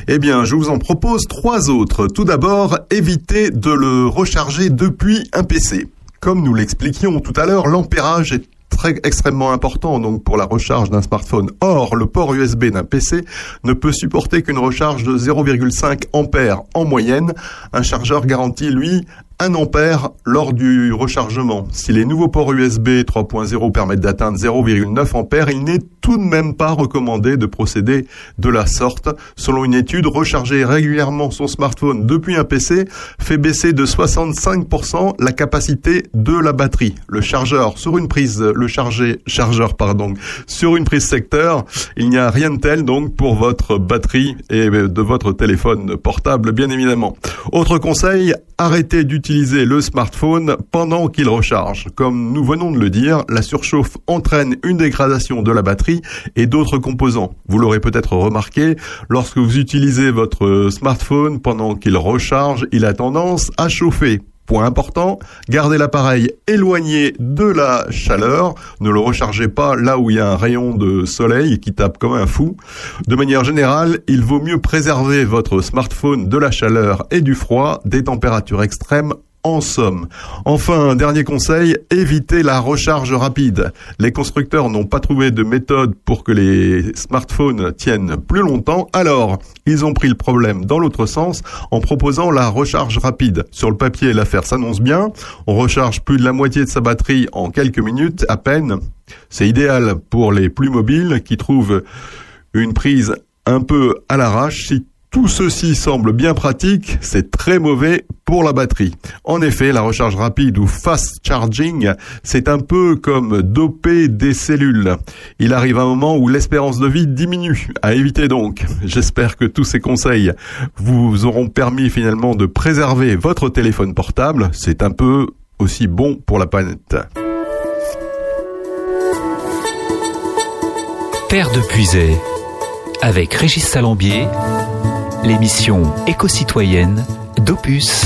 Eh bien, je vous en propose trois autres. Tout d'abord, évitez de le recharger depuis un PC. Comme nous l'expliquions tout à l'heure, l'ampérage est très extrêmement important donc pour la recharge d'un smartphone. Or, le port USB d'un PC ne peut supporter qu'une recharge de 0,5 ampères en moyenne. Un chargeur garantit lui 1 ampère lors du rechargement. Si les nouveaux ports USB 3.0 permettent d'atteindre 0,9 ampères, il n'est tout de même pas recommandé de procéder de la sorte. Selon une étude, recharger régulièrement son smartphone depuis un PC fait baisser de 65% la capacité de la batterie. Le chargeur sur une prise, le chargé, chargeur pardon, sur une prise secteur, il n'y a rien de tel donc pour votre batterie et de votre téléphone portable bien évidemment. Autre conseil, arrêtez d'utiliser le smartphone pendant qu'il recharge. Comme nous venons de le dire, la surchauffe entraîne une dégradation de la batterie et d'autres composants. Vous l'aurez peut-être remarqué, lorsque vous utilisez votre smartphone pendant qu'il recharge, il a tendance à chauffer. Point important, gardez l'appareil éloigné de la chaleur, ne le rechargez pas là où il y a un rayon de soleil qui tape comme un fou. De manière générale, il vaut mieux préserver votre smartphone de la chaleur et du froid, des températures extrêmes en somme. Enfin, dernier conseil, évitez la recharge rapide. Les constructeurs n'ont pas trouvé de méthode pour que les smartphones tiennent plus longtemps, alors ils ont pris le problème dans l'autre sens en proposant la recharge rapide. Sur le papier, l'affaire s'annonce bien, on recharge plus de la moitié de sa batterie en quelques minutes à peine. C'est idéal pour les plus mobiles qui trouvent une prise un peu à l'arrache tout ceci semble bien pratique, c'est très mauvais pour la batterie. En effet, la recharge rapide ou fast charging, c'est un peu comme doper des cellules. Il arrive un moment où l'espérance de vie diminue. À éviter donc. J'espère que tous ces conseils vous auront permis finalement de préserver votre téléphone portable. C'est un peu aussi bon pour la planète. De avec Régis Salambier, l'émission éco-citoyenne d'Opus.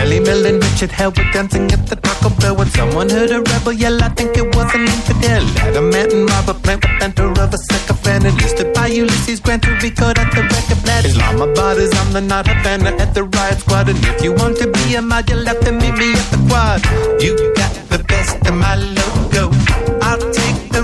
Ellie Millen, Richard Hell were dancing at the Taco Bell when someone heard a rebel yell. I think it was an infidel. Adamant and Robert Plant with enter of a sycophant. Enlisted by Ulysses Grant to record at the record plant. Islamabad is on the not Havana at the riot squad. And if you want to be a mod, you'll have to meet me at the quad. You got the best of my logo. I'll take the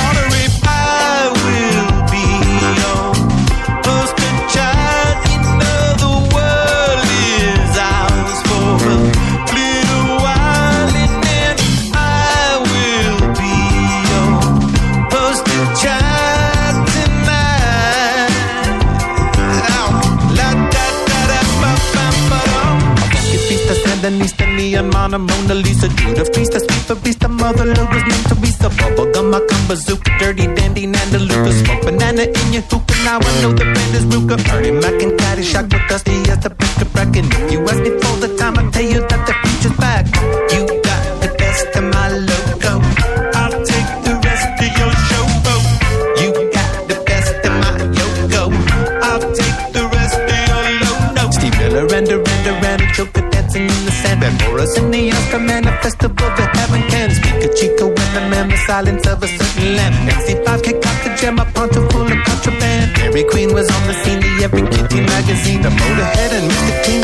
a Sandinista, neon, Mona, Mona Lisa, Judah feast, a sweet barista, mother Lou was named Teresa, bubblegum, I come bazooka, dirty dandy, Nanda Luca, smoke banana in your hookah, now I know the band is Ruka, Ernie Mac and Caddyshack with Dusty as the pick a. If you ask me for the time, I tell you that the in sand. Van Morris in the Oscar Manor Festival, the heaven can speak a Chico and the man, the silence of a certain land. MC5 kick out the jam, a poncho full of contraband. Mary Queen was on the scene, the Every Kitty magazine. The Motorhead and Mr. Clean.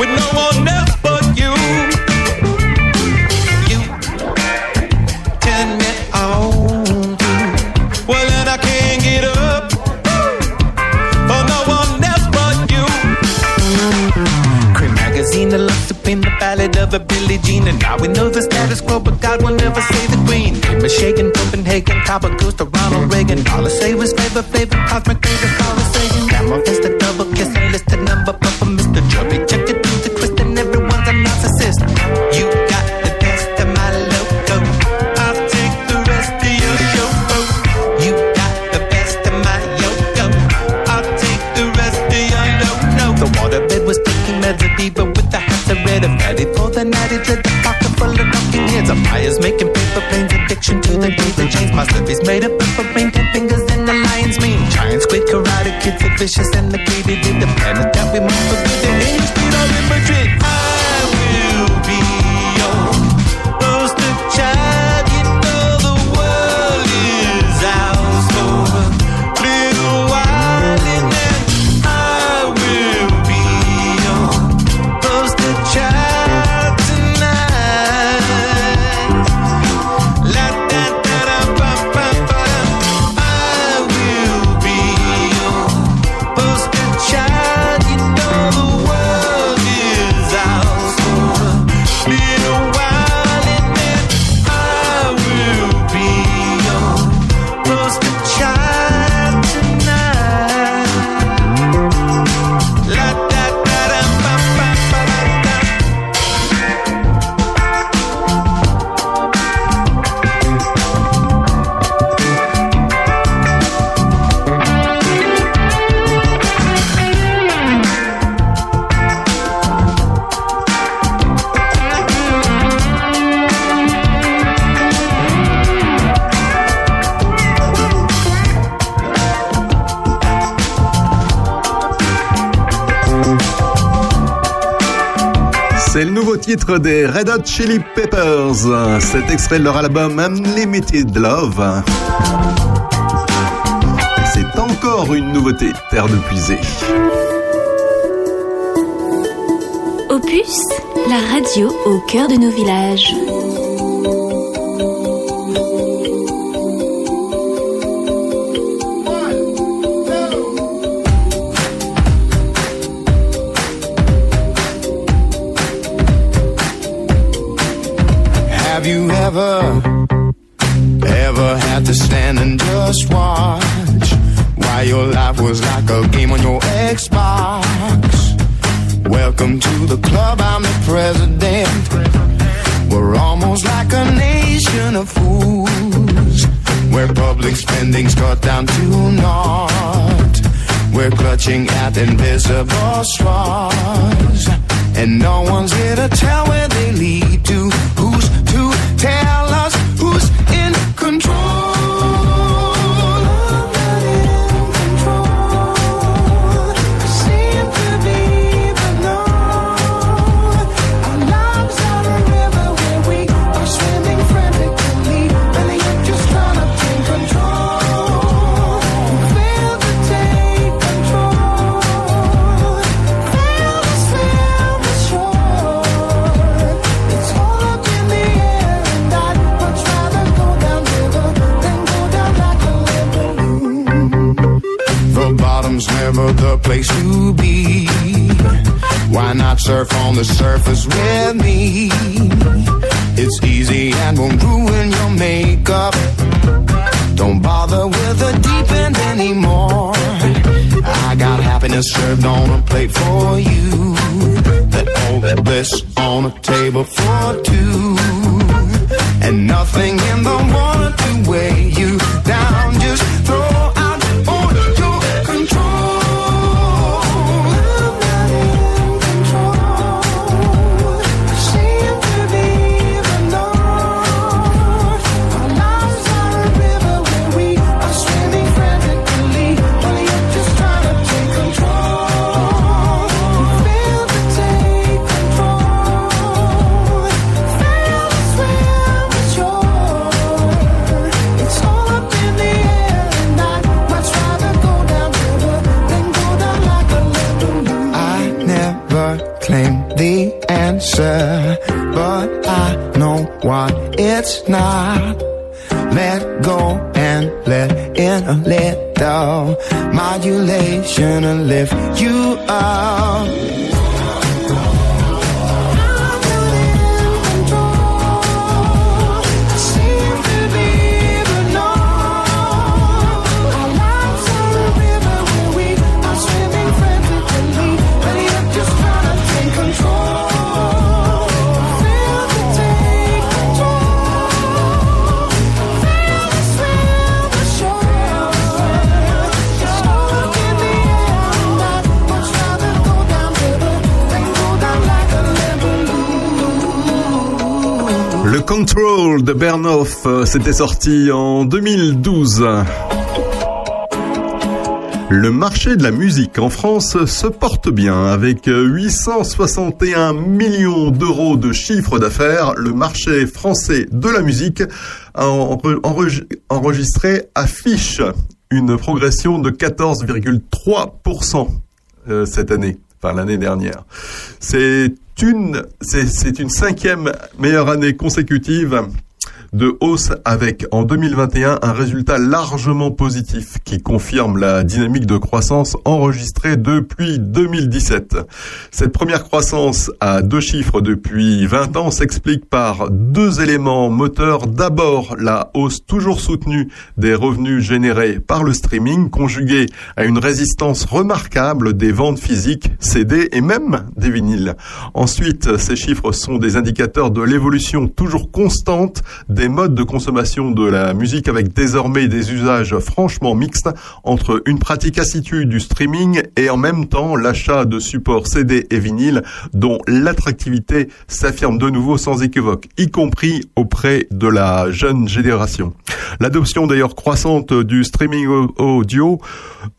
with no one else but you. You turn me on to. Well, then I can't get up for no one else but you. Cream magazine, the looks to paint the ballad of a Billie Jean, and now we know the status quo, but God will never say the Queen. green. Michigan, Copenhagen, Copper Goose to Ronald Reagan. All I say was flavor, flavor, cosmic flavor, all I say. Now I'm through the gates and chains. My slippery's made up of painted fingers and the lion's mane. Giant squid, karate kids, are vicious and the greedy. The planet that we must for. titre des Red Hot Chili Peppers. Cet extrait de leur album Unlimited Love. C'est encore une nouveauté, terre de puiser. Opus, la radio au cœur de nos villages. at invisible straws, and no one's here to tell. surf on the surface with me. It's easy and won't ruin your makeup. Don't bother with the deep end anymore. I got happiness served on a plate for you. That all bliss on a table for two. And nothing in the water to weigh you adulation to lift you up. Control de Bernhoff, euh, c'était sorti en 2012. Le marché de la musique en France se porte bien. Avec 861 millions d'euros de chiffre d'affaires, le marché français de la musique a enre- enregistré affiche une progression de 14,3% euh, cette année, enfin l'année dernière. C'est une, c'est, une cinquième meilleure année consécutive de hausse avec en 2021 un résultat largement positif qui confirme la dynamique de croissance enregistrée depuis 2017. Cette première croissance à deux chiffres depuis 20 ans s'explique par deux éléments moteurs. D'abord, la hausse toujours soutenue des revenus générés par le streaming conjuguée à une résistance remarquable des ventes physiques, CD et même des vinyles. Ensuite, ces chiffres sont des indicateurs de l'évolution toujours constante modes de consommation de la musique avec désormais des usages franchement mixtes entre une pratique assidue du streaming et en même temps l'achat de supports CD et vinyle dont l'attractivité s'affirme de nouveau sans équivoque, y compris auprès de la jeune génération. L'adoption d'ailleurs croissante du streaming au- audio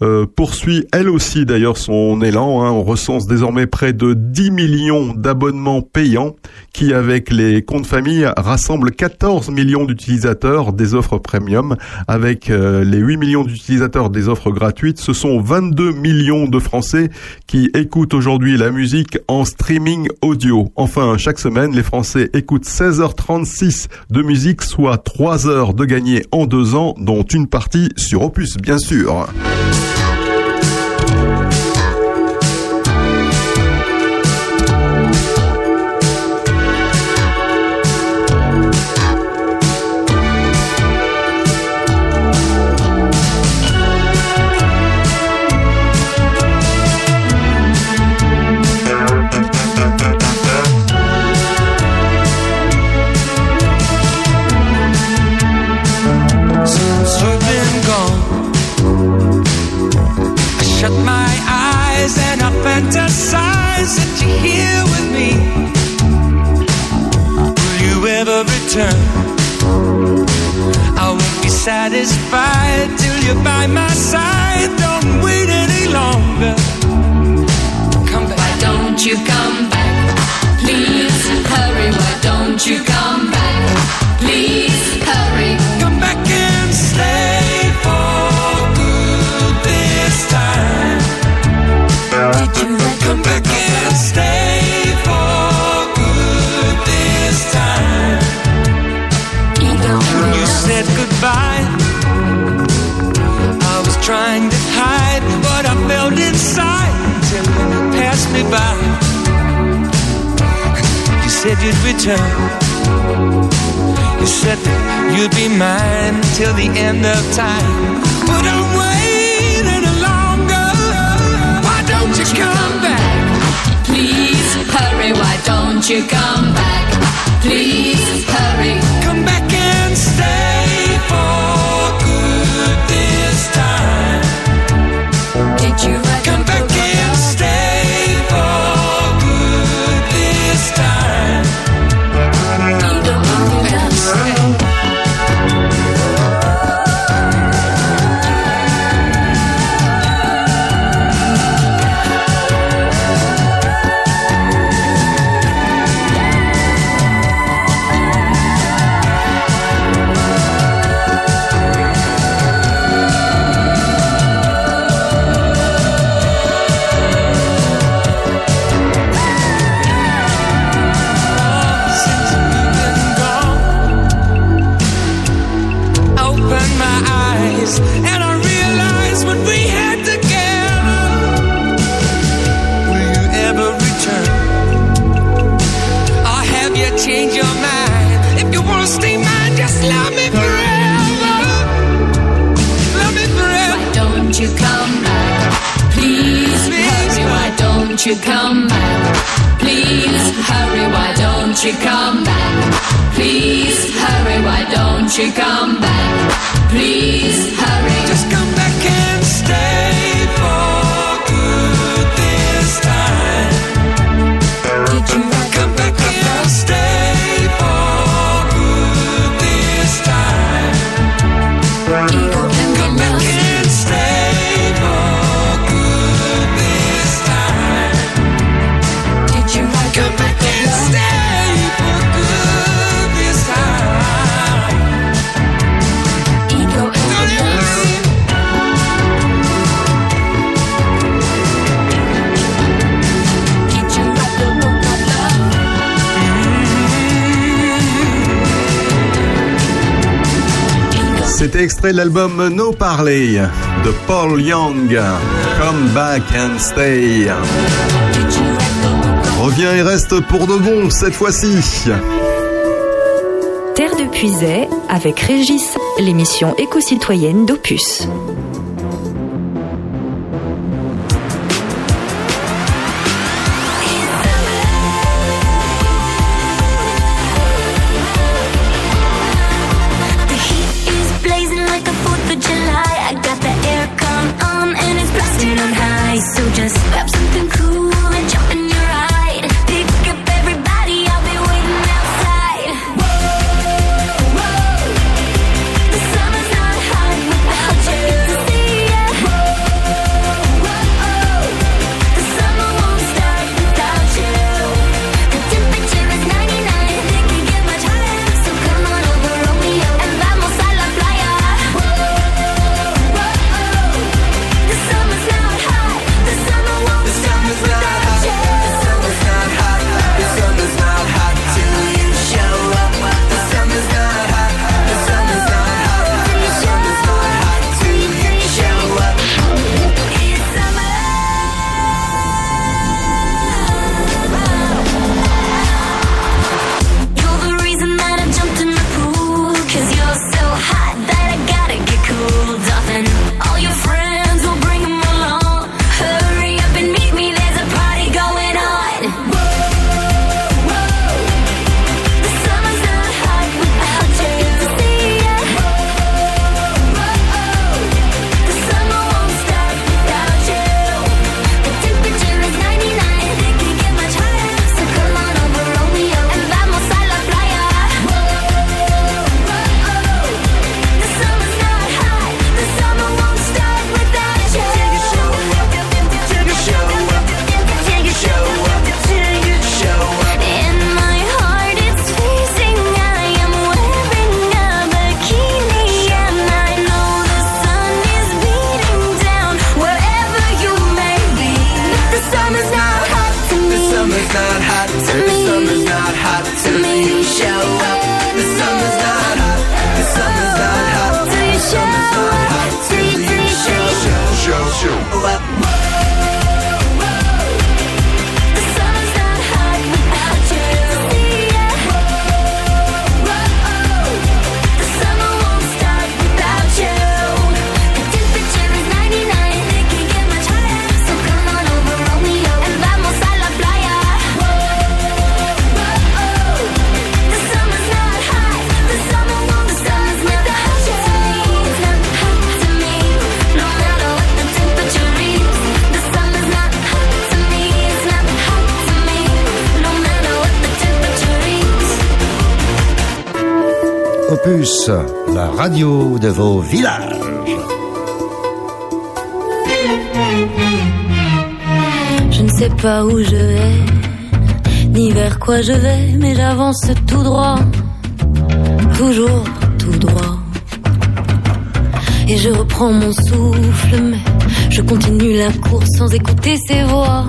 euh, poursuit elle aussi d'ailleurs son élan. hein. On recense désormais près de 10 millions d'abonnements payants qui, avec les comptes famille, rassemblent 14 millions d'utilisateurs des offres premium. Avec euh, les 8 millions d'utilisateurs des offres gratuites, ce sont 22 millions de Français qui écoutent aujourd'hui la musique en streaming audio. Enfin, chaque semaine, les Français écoutent 16h36 de musique, soit 3 heures de gagné en deux ans, dont une partie sur Opus, bien sûr. Satisfied till you're by my side. Don't wait any longer. Come back. Why don't you come trying to hide what I felt inside till you passed me by. You said you'd return. You said that you'd be mine till the end of time. But I'm waiting longer. Why don't you come back? Please hurry. Why don't you come back? Please hurry. Come back and stay you come back? Please hurry. Why don't you come back? Please hurry. Just come back and stay C'était extrait de l'album No Parley de Paul Young. Come back and stay. Reviens et reste pour de bon cette fois-ci. Terre de Puisay avec Régis, l'émission éco-citoyenne d'Opus. Radio de vos villages. Je ne sais pas où je vais, ni vers quoi je vais, mais j'avance tout droit, toujours tout droit. Et je reprends mon souffle, mais je continue la course sans écouter ces voix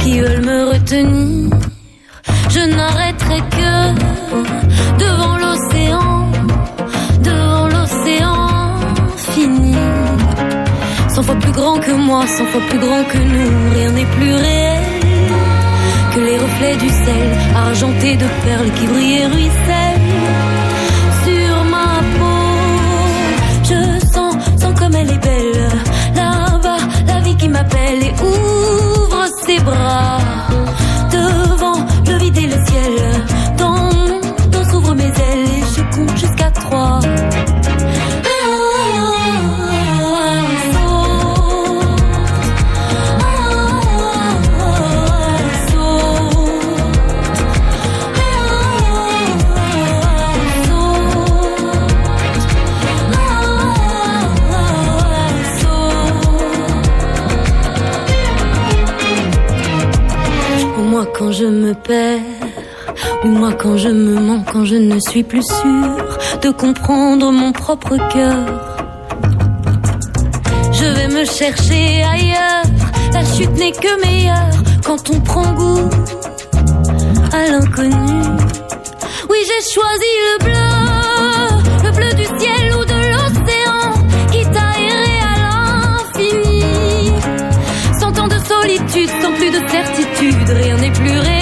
qui veulent me retenir. Je n'arrêterai que devant l'océan, grand que moi, cent fois plus grand que nous, rien n'est plus réel que les reflets du sel, argentés de perles qui brillent et ruissellent sur ma peau. Je sens, sens comme elle est belle, là-bas, la vie qui m'appelle et ouvre ses bras je me perds, ou moi quand je me mens, quand je ne suis plus sûre de comprendre mon propre cœur. Je vais me chercher ailleurs, la chute n'est que meilleure quand on prend goût à l'inconnu. Oui, j'ai choisi le bleu, le bleu du ciel ou de l'océan qui t'a à l'infini. Sans tant de solitude, sans plus de certitude, rien n'est plus réel.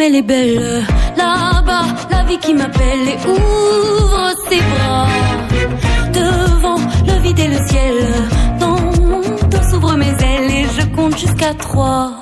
Elle est belle. Là-bas, la vie qui m'appelle et ouvre ses bras. Devant le vide et le ciel. Dans mon dos s'ouvrent mes ailes et je compte jusqu'à trois.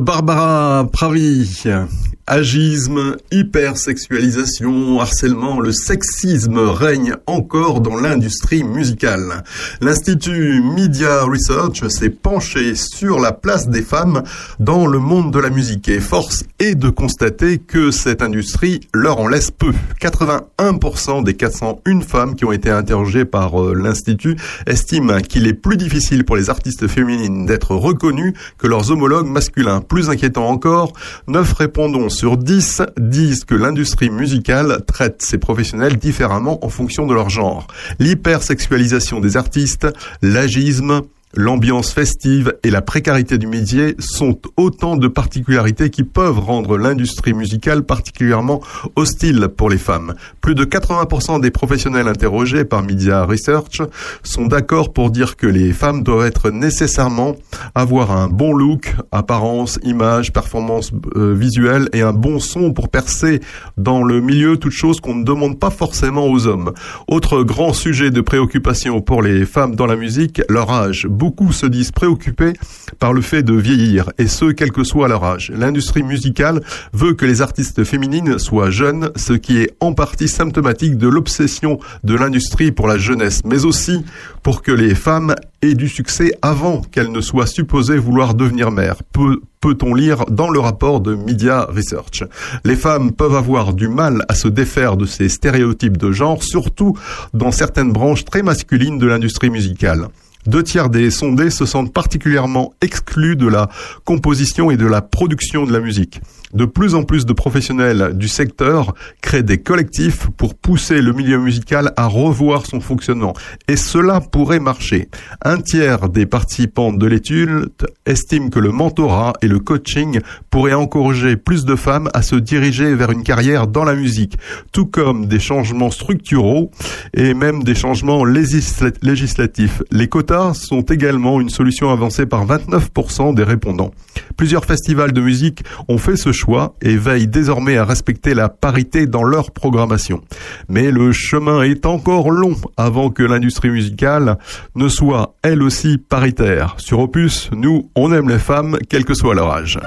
Barbara Pravi. Agisme, hypersexualisation, harcèlement, le sexisme règne encore dans l'industrie musicale. L'Institut Media Research s'est penché sur la place des femmes dans le monde de la musique et force est de constater que cette industrie leur en laisse peu. 81% des 401 femmes qui ont été interrogées par euh, l'Institut estiment qu'il est plus difficile pour les artistes féminines d'être reconnues que leurs homologues masculins. Plus inquiétant encore, 9 répondons sur 10 disent que l'industrie musicale traite ces professionnels différemment en fonction de leur genre. L'hypersexualisation des artistes, l'agisme, L'ambiance festive et la précarité du métier sont autant de particularités qui peuvent rendre l'industrie musicale particulièrement hostile pour les femmes. Plus de 80% des professionnels interrogés par Media Research sont d'accord pour dire que les femmes doivent être nécessairement avoir un bon look, apparence, image, performance euh, visuelle et un bon son pour percer dans le milieu, toute chose qu'on ne demande pas forcément aux hommes. Autre grand sujet de préoccupation pour les femmes dans la musique, leur âge. Se disent préoccupés par le fait de vieillir, et ce, quel que soit leur âge. L'industrie musicale veut que les artistes féminines soient jeunes, ce qui est en partie symptomatique de l'obsession de l'industrie pour la jeunesse, mais aussi pour que les femmes aient du succès avant qu'elles ne soient supposées vouloir devenir mères. Peu, peut-on lire dans le rapport de Media Research. Les femmes peuvent avoir du mal à se défaire de ces stéréotypes de genre, surtout dans certaines branches très masculines de l'industrie musicale. Deux tiers des sondés se sentent particulièrement exclus de la composition et de la production de la musique. De plus en plus de professionnels du secteur créent des collectifs pour pousser le milieu musical à revoir son fonctionnement. Et cela pourrait marcher. Un tiers des participants de l'étude estiment que le mentorat et le coaching pourraient encourager plus de femmes à se diriger vers une carrière dans la musique, tout comme des changements structuraux et même des changements législa- législatifs. Les quotas sont également une solution avancée par 29% des répondants. Plusieurs festivals de musique ont fait ce choix et veillent désormais à respecter la parité dans leur programmation. Mais le chemin est encore long avant que l'industrie musicale ne soit elle aussi paritaire. Sur Opus, nous, on aime les femmes, quel que soit leur âge.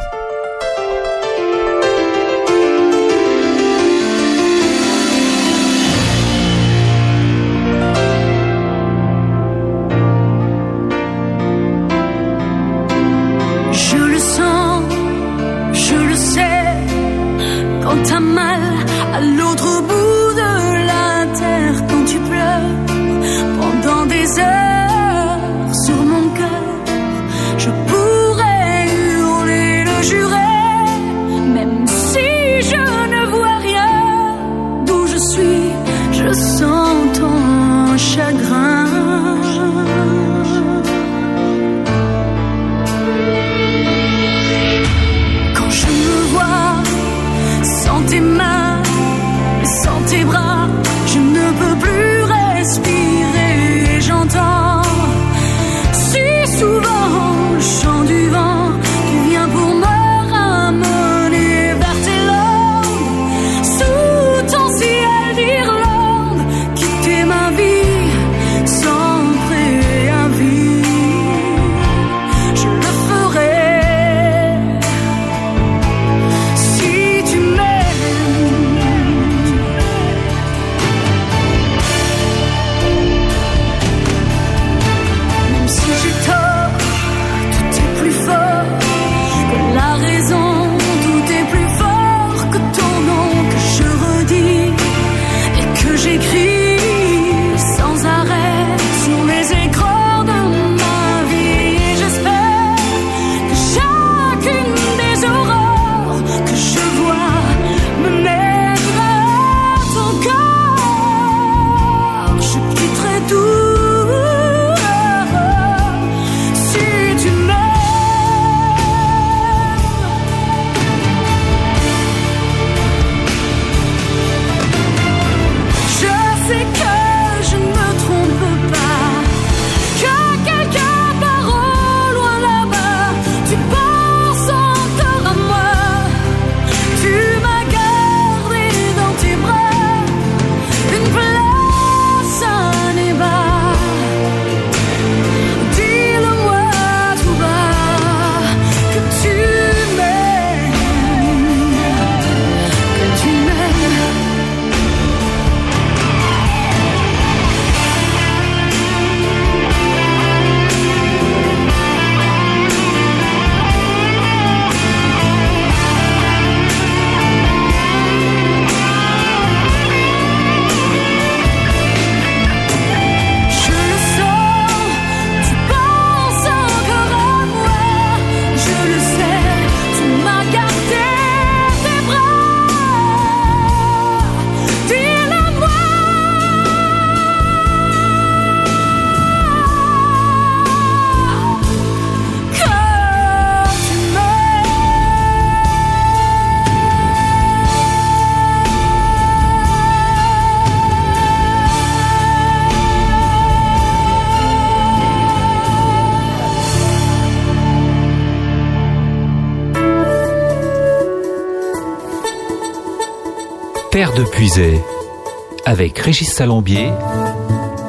avec Régis Salambier,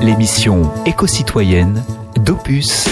l'émission éco-citoyenne d'Opus.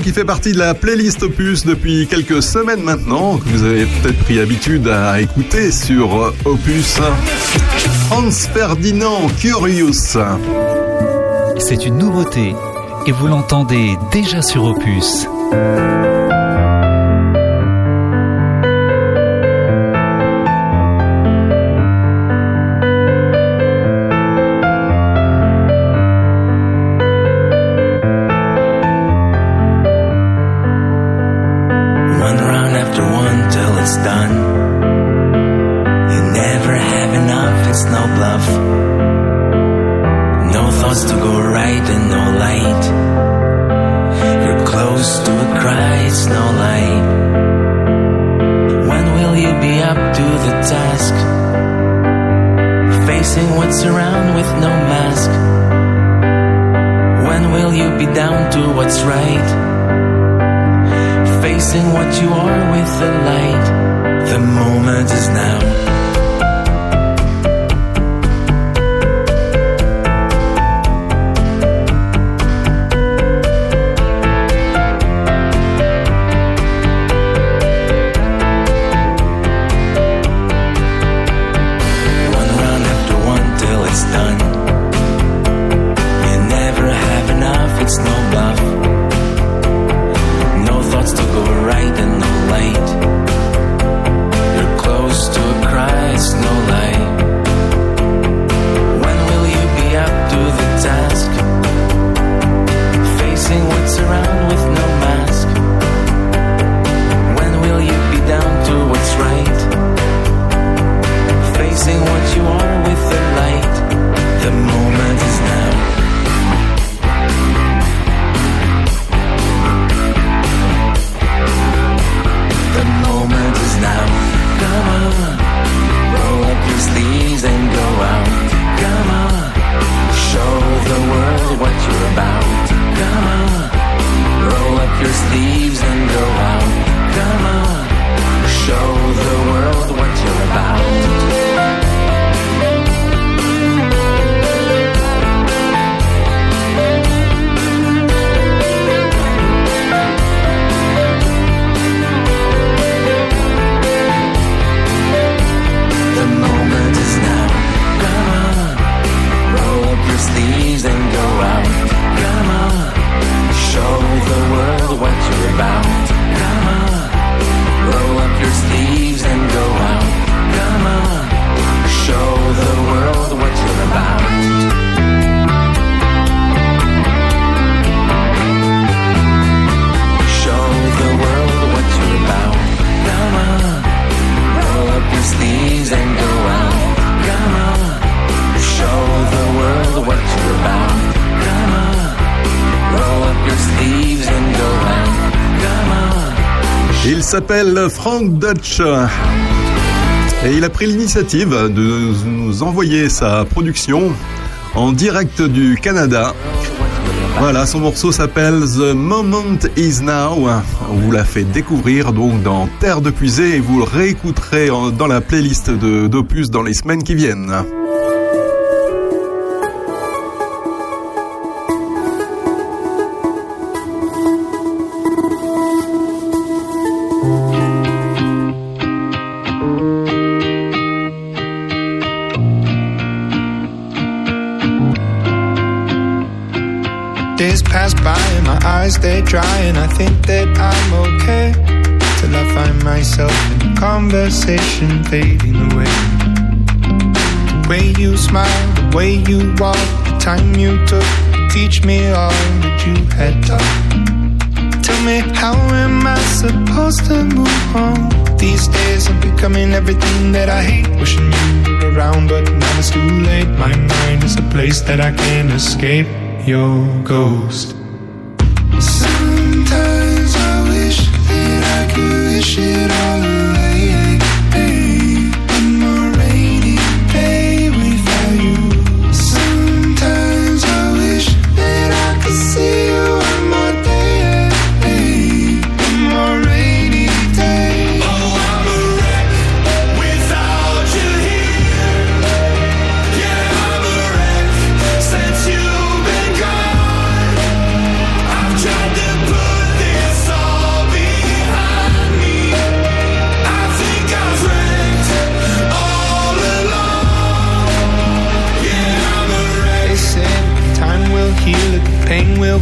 qui fait partie de la playlist Opus depuis quelques semaines maintenant, que vous avez peut-être pris habitude à écouter sur euh, Opus. Hans Ferdinand Curious. C'est une nouveauté et vous l'entendez déjà sur Opus. S'appelle Frank Dutch. Et il a pris l'initiative de nous envoyer sa production en direct du Canada. Voilà, son morceau s'appelle The Moment Is Now. On vous l'a fait découvrir donc dans Terre de Puisée et vous le réécouterez dans la playlist d'Opus dans les semaines qui viennent. Think that I'm okay till I find myself in a conversation fading away. The way you smile, the way you walk, the time you took to teach me all that you had taught. Tell me how am I supposed to move on? These days I'm becoming everything that I hate. Wishing you were around, but now it's too late. My mind is a place that I can't escape. Your ghost. Could wish it all away.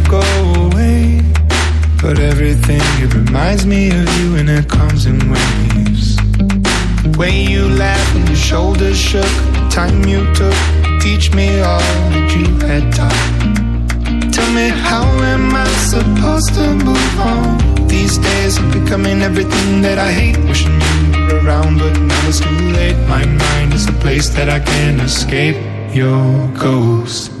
Go away. But everything, it reminds me of you and it comes in waves. The way you laughed and your shoulders shook, the time you took teach me all that you had taught. Tell me, how am I supposed to move on? These days I'm becoming everything that I hate. Wishing you were around, but now it's too late. My mind is a place that I can't escape. Your ghost.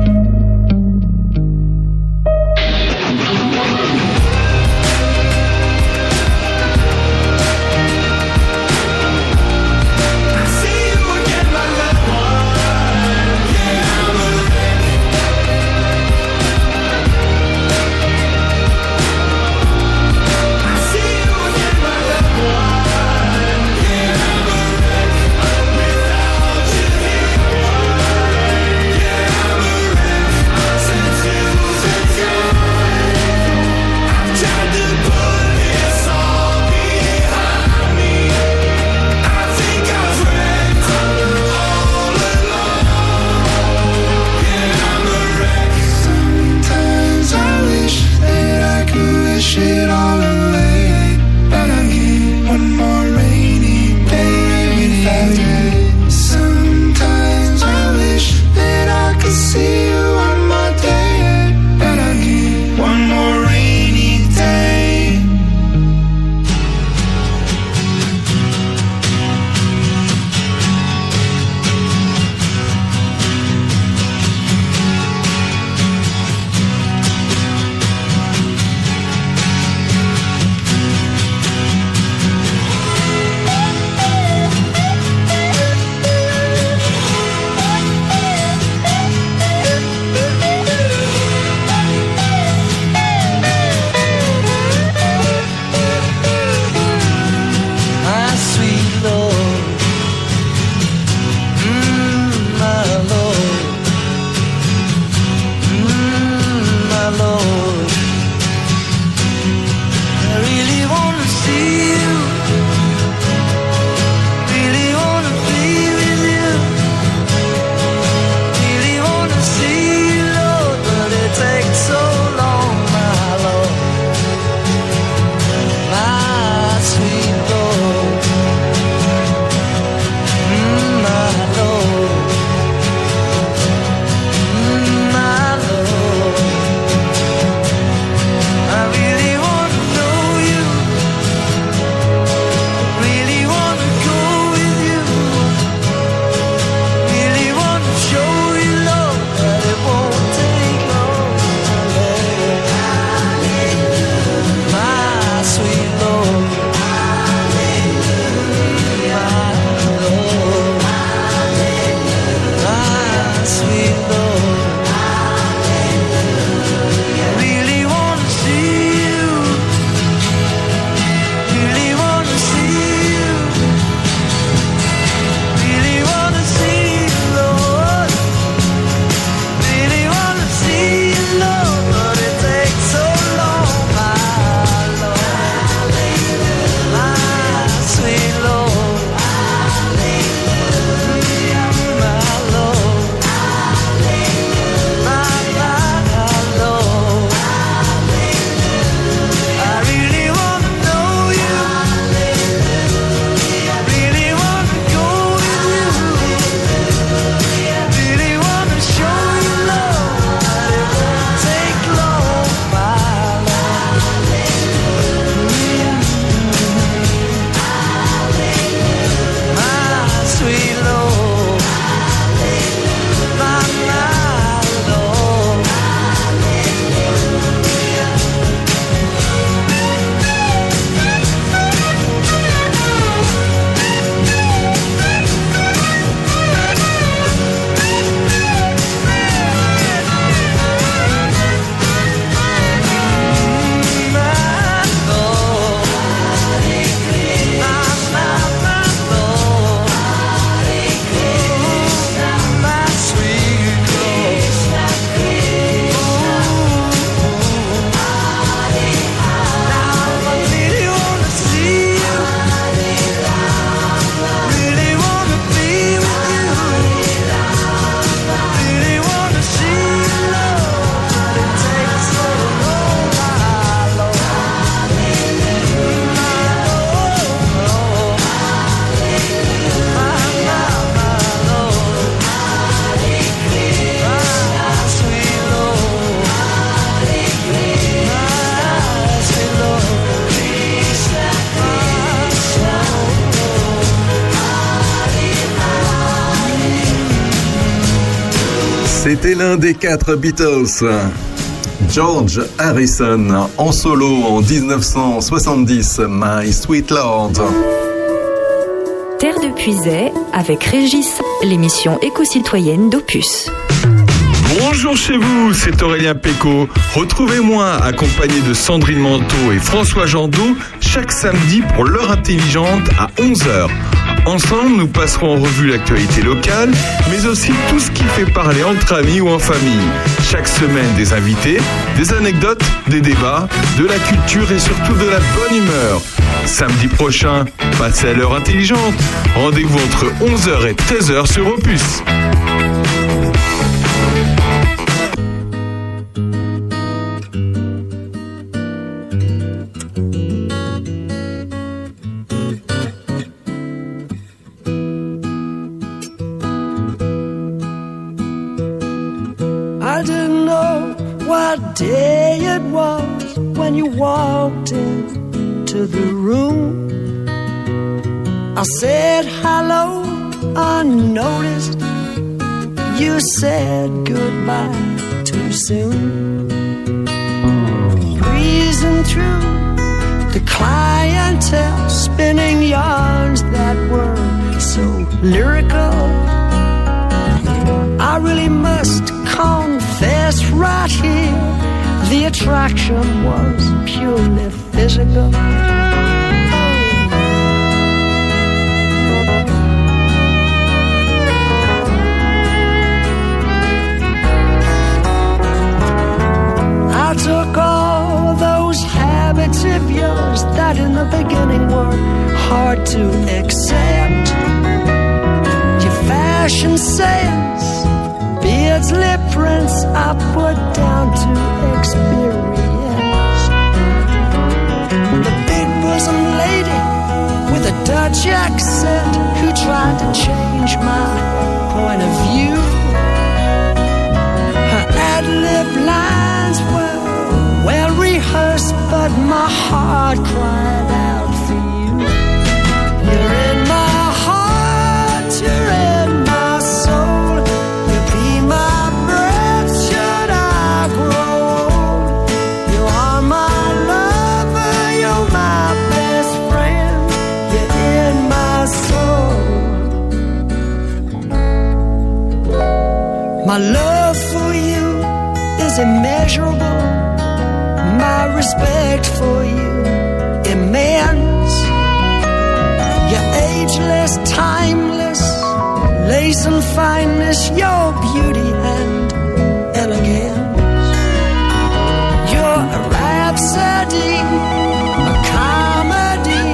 L'un des quatre Beatles. George Harrison en solo en 1970, My Sweet Lord. Terre de Puisay avec Régis, l'émission éco-citoyenne d'Opus. Bonjour chez vous, c'est Aurélien Péco. Retrouvez-moi accompagné de Sandrine Manteau et François Jandot chaque samedi pour l'heure intelligente à 11h. Ensemble, nous passerons en revue l'actualité locale, mais aussi tout ce qui fait parler entre amis ou en famille. Chaque semaine, des invités, des anecdotes, des débats, de la culture et surtout de la bonne humeur. Samedi prochain, passez à l'heure intelligente. Rendez-vous entre 11h et 13h sur Opus. Said hello unnoticed. You said goodbye too soon. Breezing through the clientele, spinning yarns that were so lyrical. I really must confess right here the attraction was purely physical. That in the beginning were hard to accept. Your fashion sense beards, lip prints I put down to experience. The big bosom lady with a Dutch accent who tried to change my point of view. But my heart cried out for you. You're in my heart, you're in my soul. You be my breath, should I grow old? You are my lover, you're my best friend. You're in my soul. My love respect for you immense. You're ageless, timeless, lace and fineness, your beauty and elegance. You're a rhapsody, a comedy.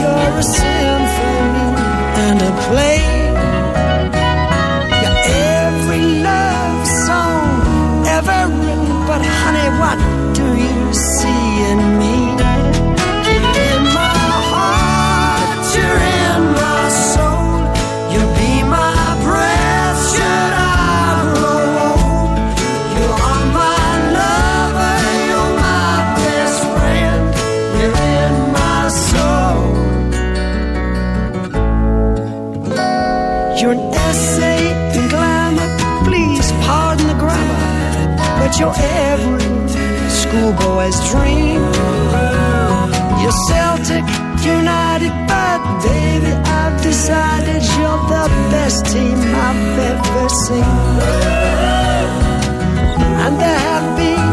You're a schoolboy's dream. You're Celtic United, but baby, I've decided you're the best team I've ever seen. And there have been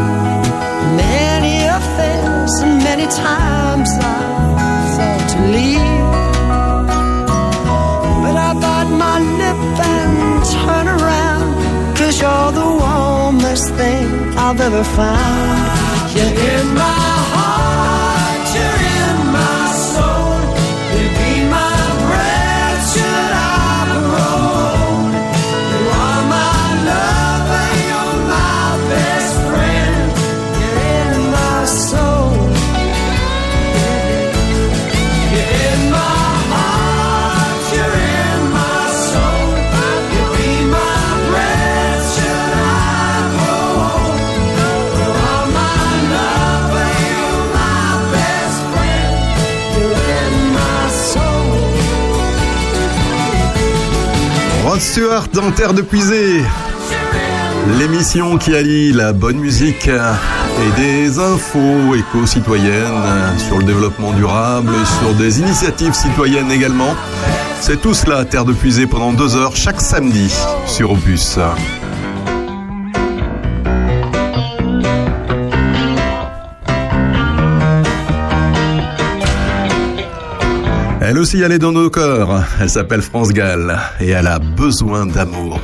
many affairs, and many times I've thought to leave. But I bite my lip and turn around, cause you're the warmest thing I've ever found. You're in my heart, Stewart dans Terre de Puisée. L'émission qui allie la bonne musique et des infos éco-citoyennes sur le développement durable, sur des initiatives citoyennes également. C'est tout cela, Terre de Puisée, pendant deux heures chaque samedi sur Opus. Elle aussi, elle est dans nos corps. Elle s'appelle France Gall et elle a besoin d'amour.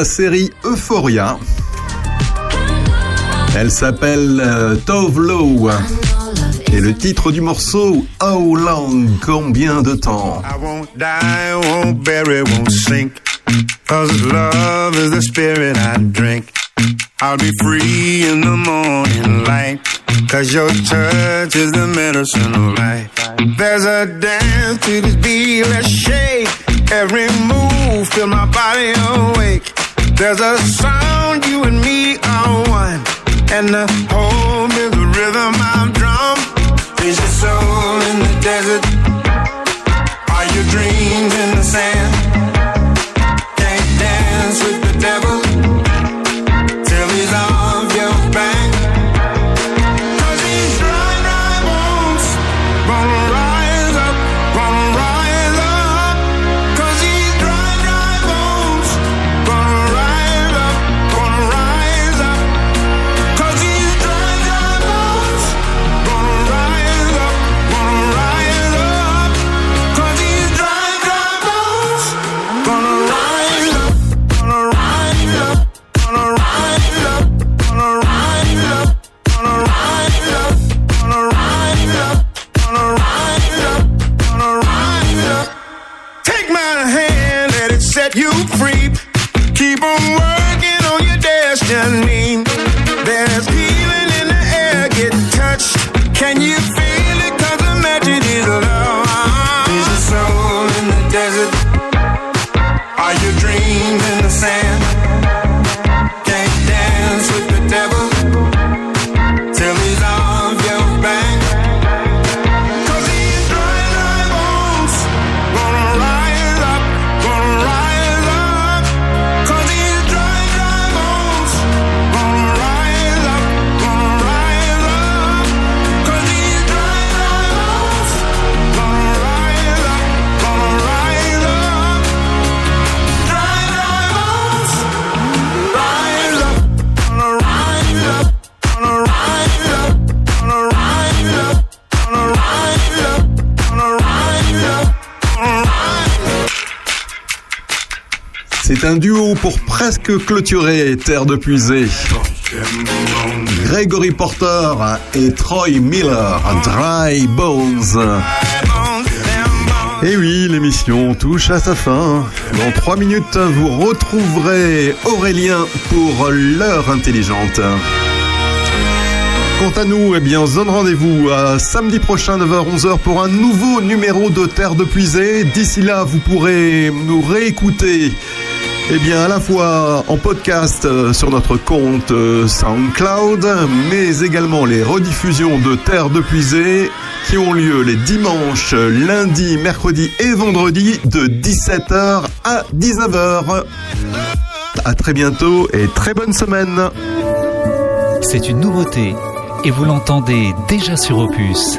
la série Euphoria. Elle s'appelle euh, Tove Low. Et le titre du morceau, How Long, combien de temps? I won't die, won't bury, won't sink. Cause love is the spirit I drink. I'll be free in the morning light. Cause your touch is the medicine of life. There's a dance to this beat, let's shake. Every move, fill my body awake. There's a sound you and me are one, and the whole is the rhythm I'm drum. Is your soul in the desert? Are your dreams in the sand? Un duo pour presque clôturer Terre de Puisée. Gregory Porter et Troy Miller, Dry Bones. Et oui, l'émission touche à sa fin. Dans 3 minutes, vous retrouverez Aurélien pour l'heure intelligente. Quant à nous, eh bien, on se donne rendez-vous à samedi prochain 9h-11h pour un nouveau numéro de Terre de Puisée. D'ici là, vous pourrez nous réécouter eh bien, à la fois en podcast euh, sur notre compte euh, SoundCloud, mais également les rediffusions de Terre de Puisée qui ont lieu les dimanches, lundis, mercredis et vendredis de 17h à 19h. À très bientôt et très bonne semaine. C'est une nouveauté et vous l'entendez déjà sur Opus.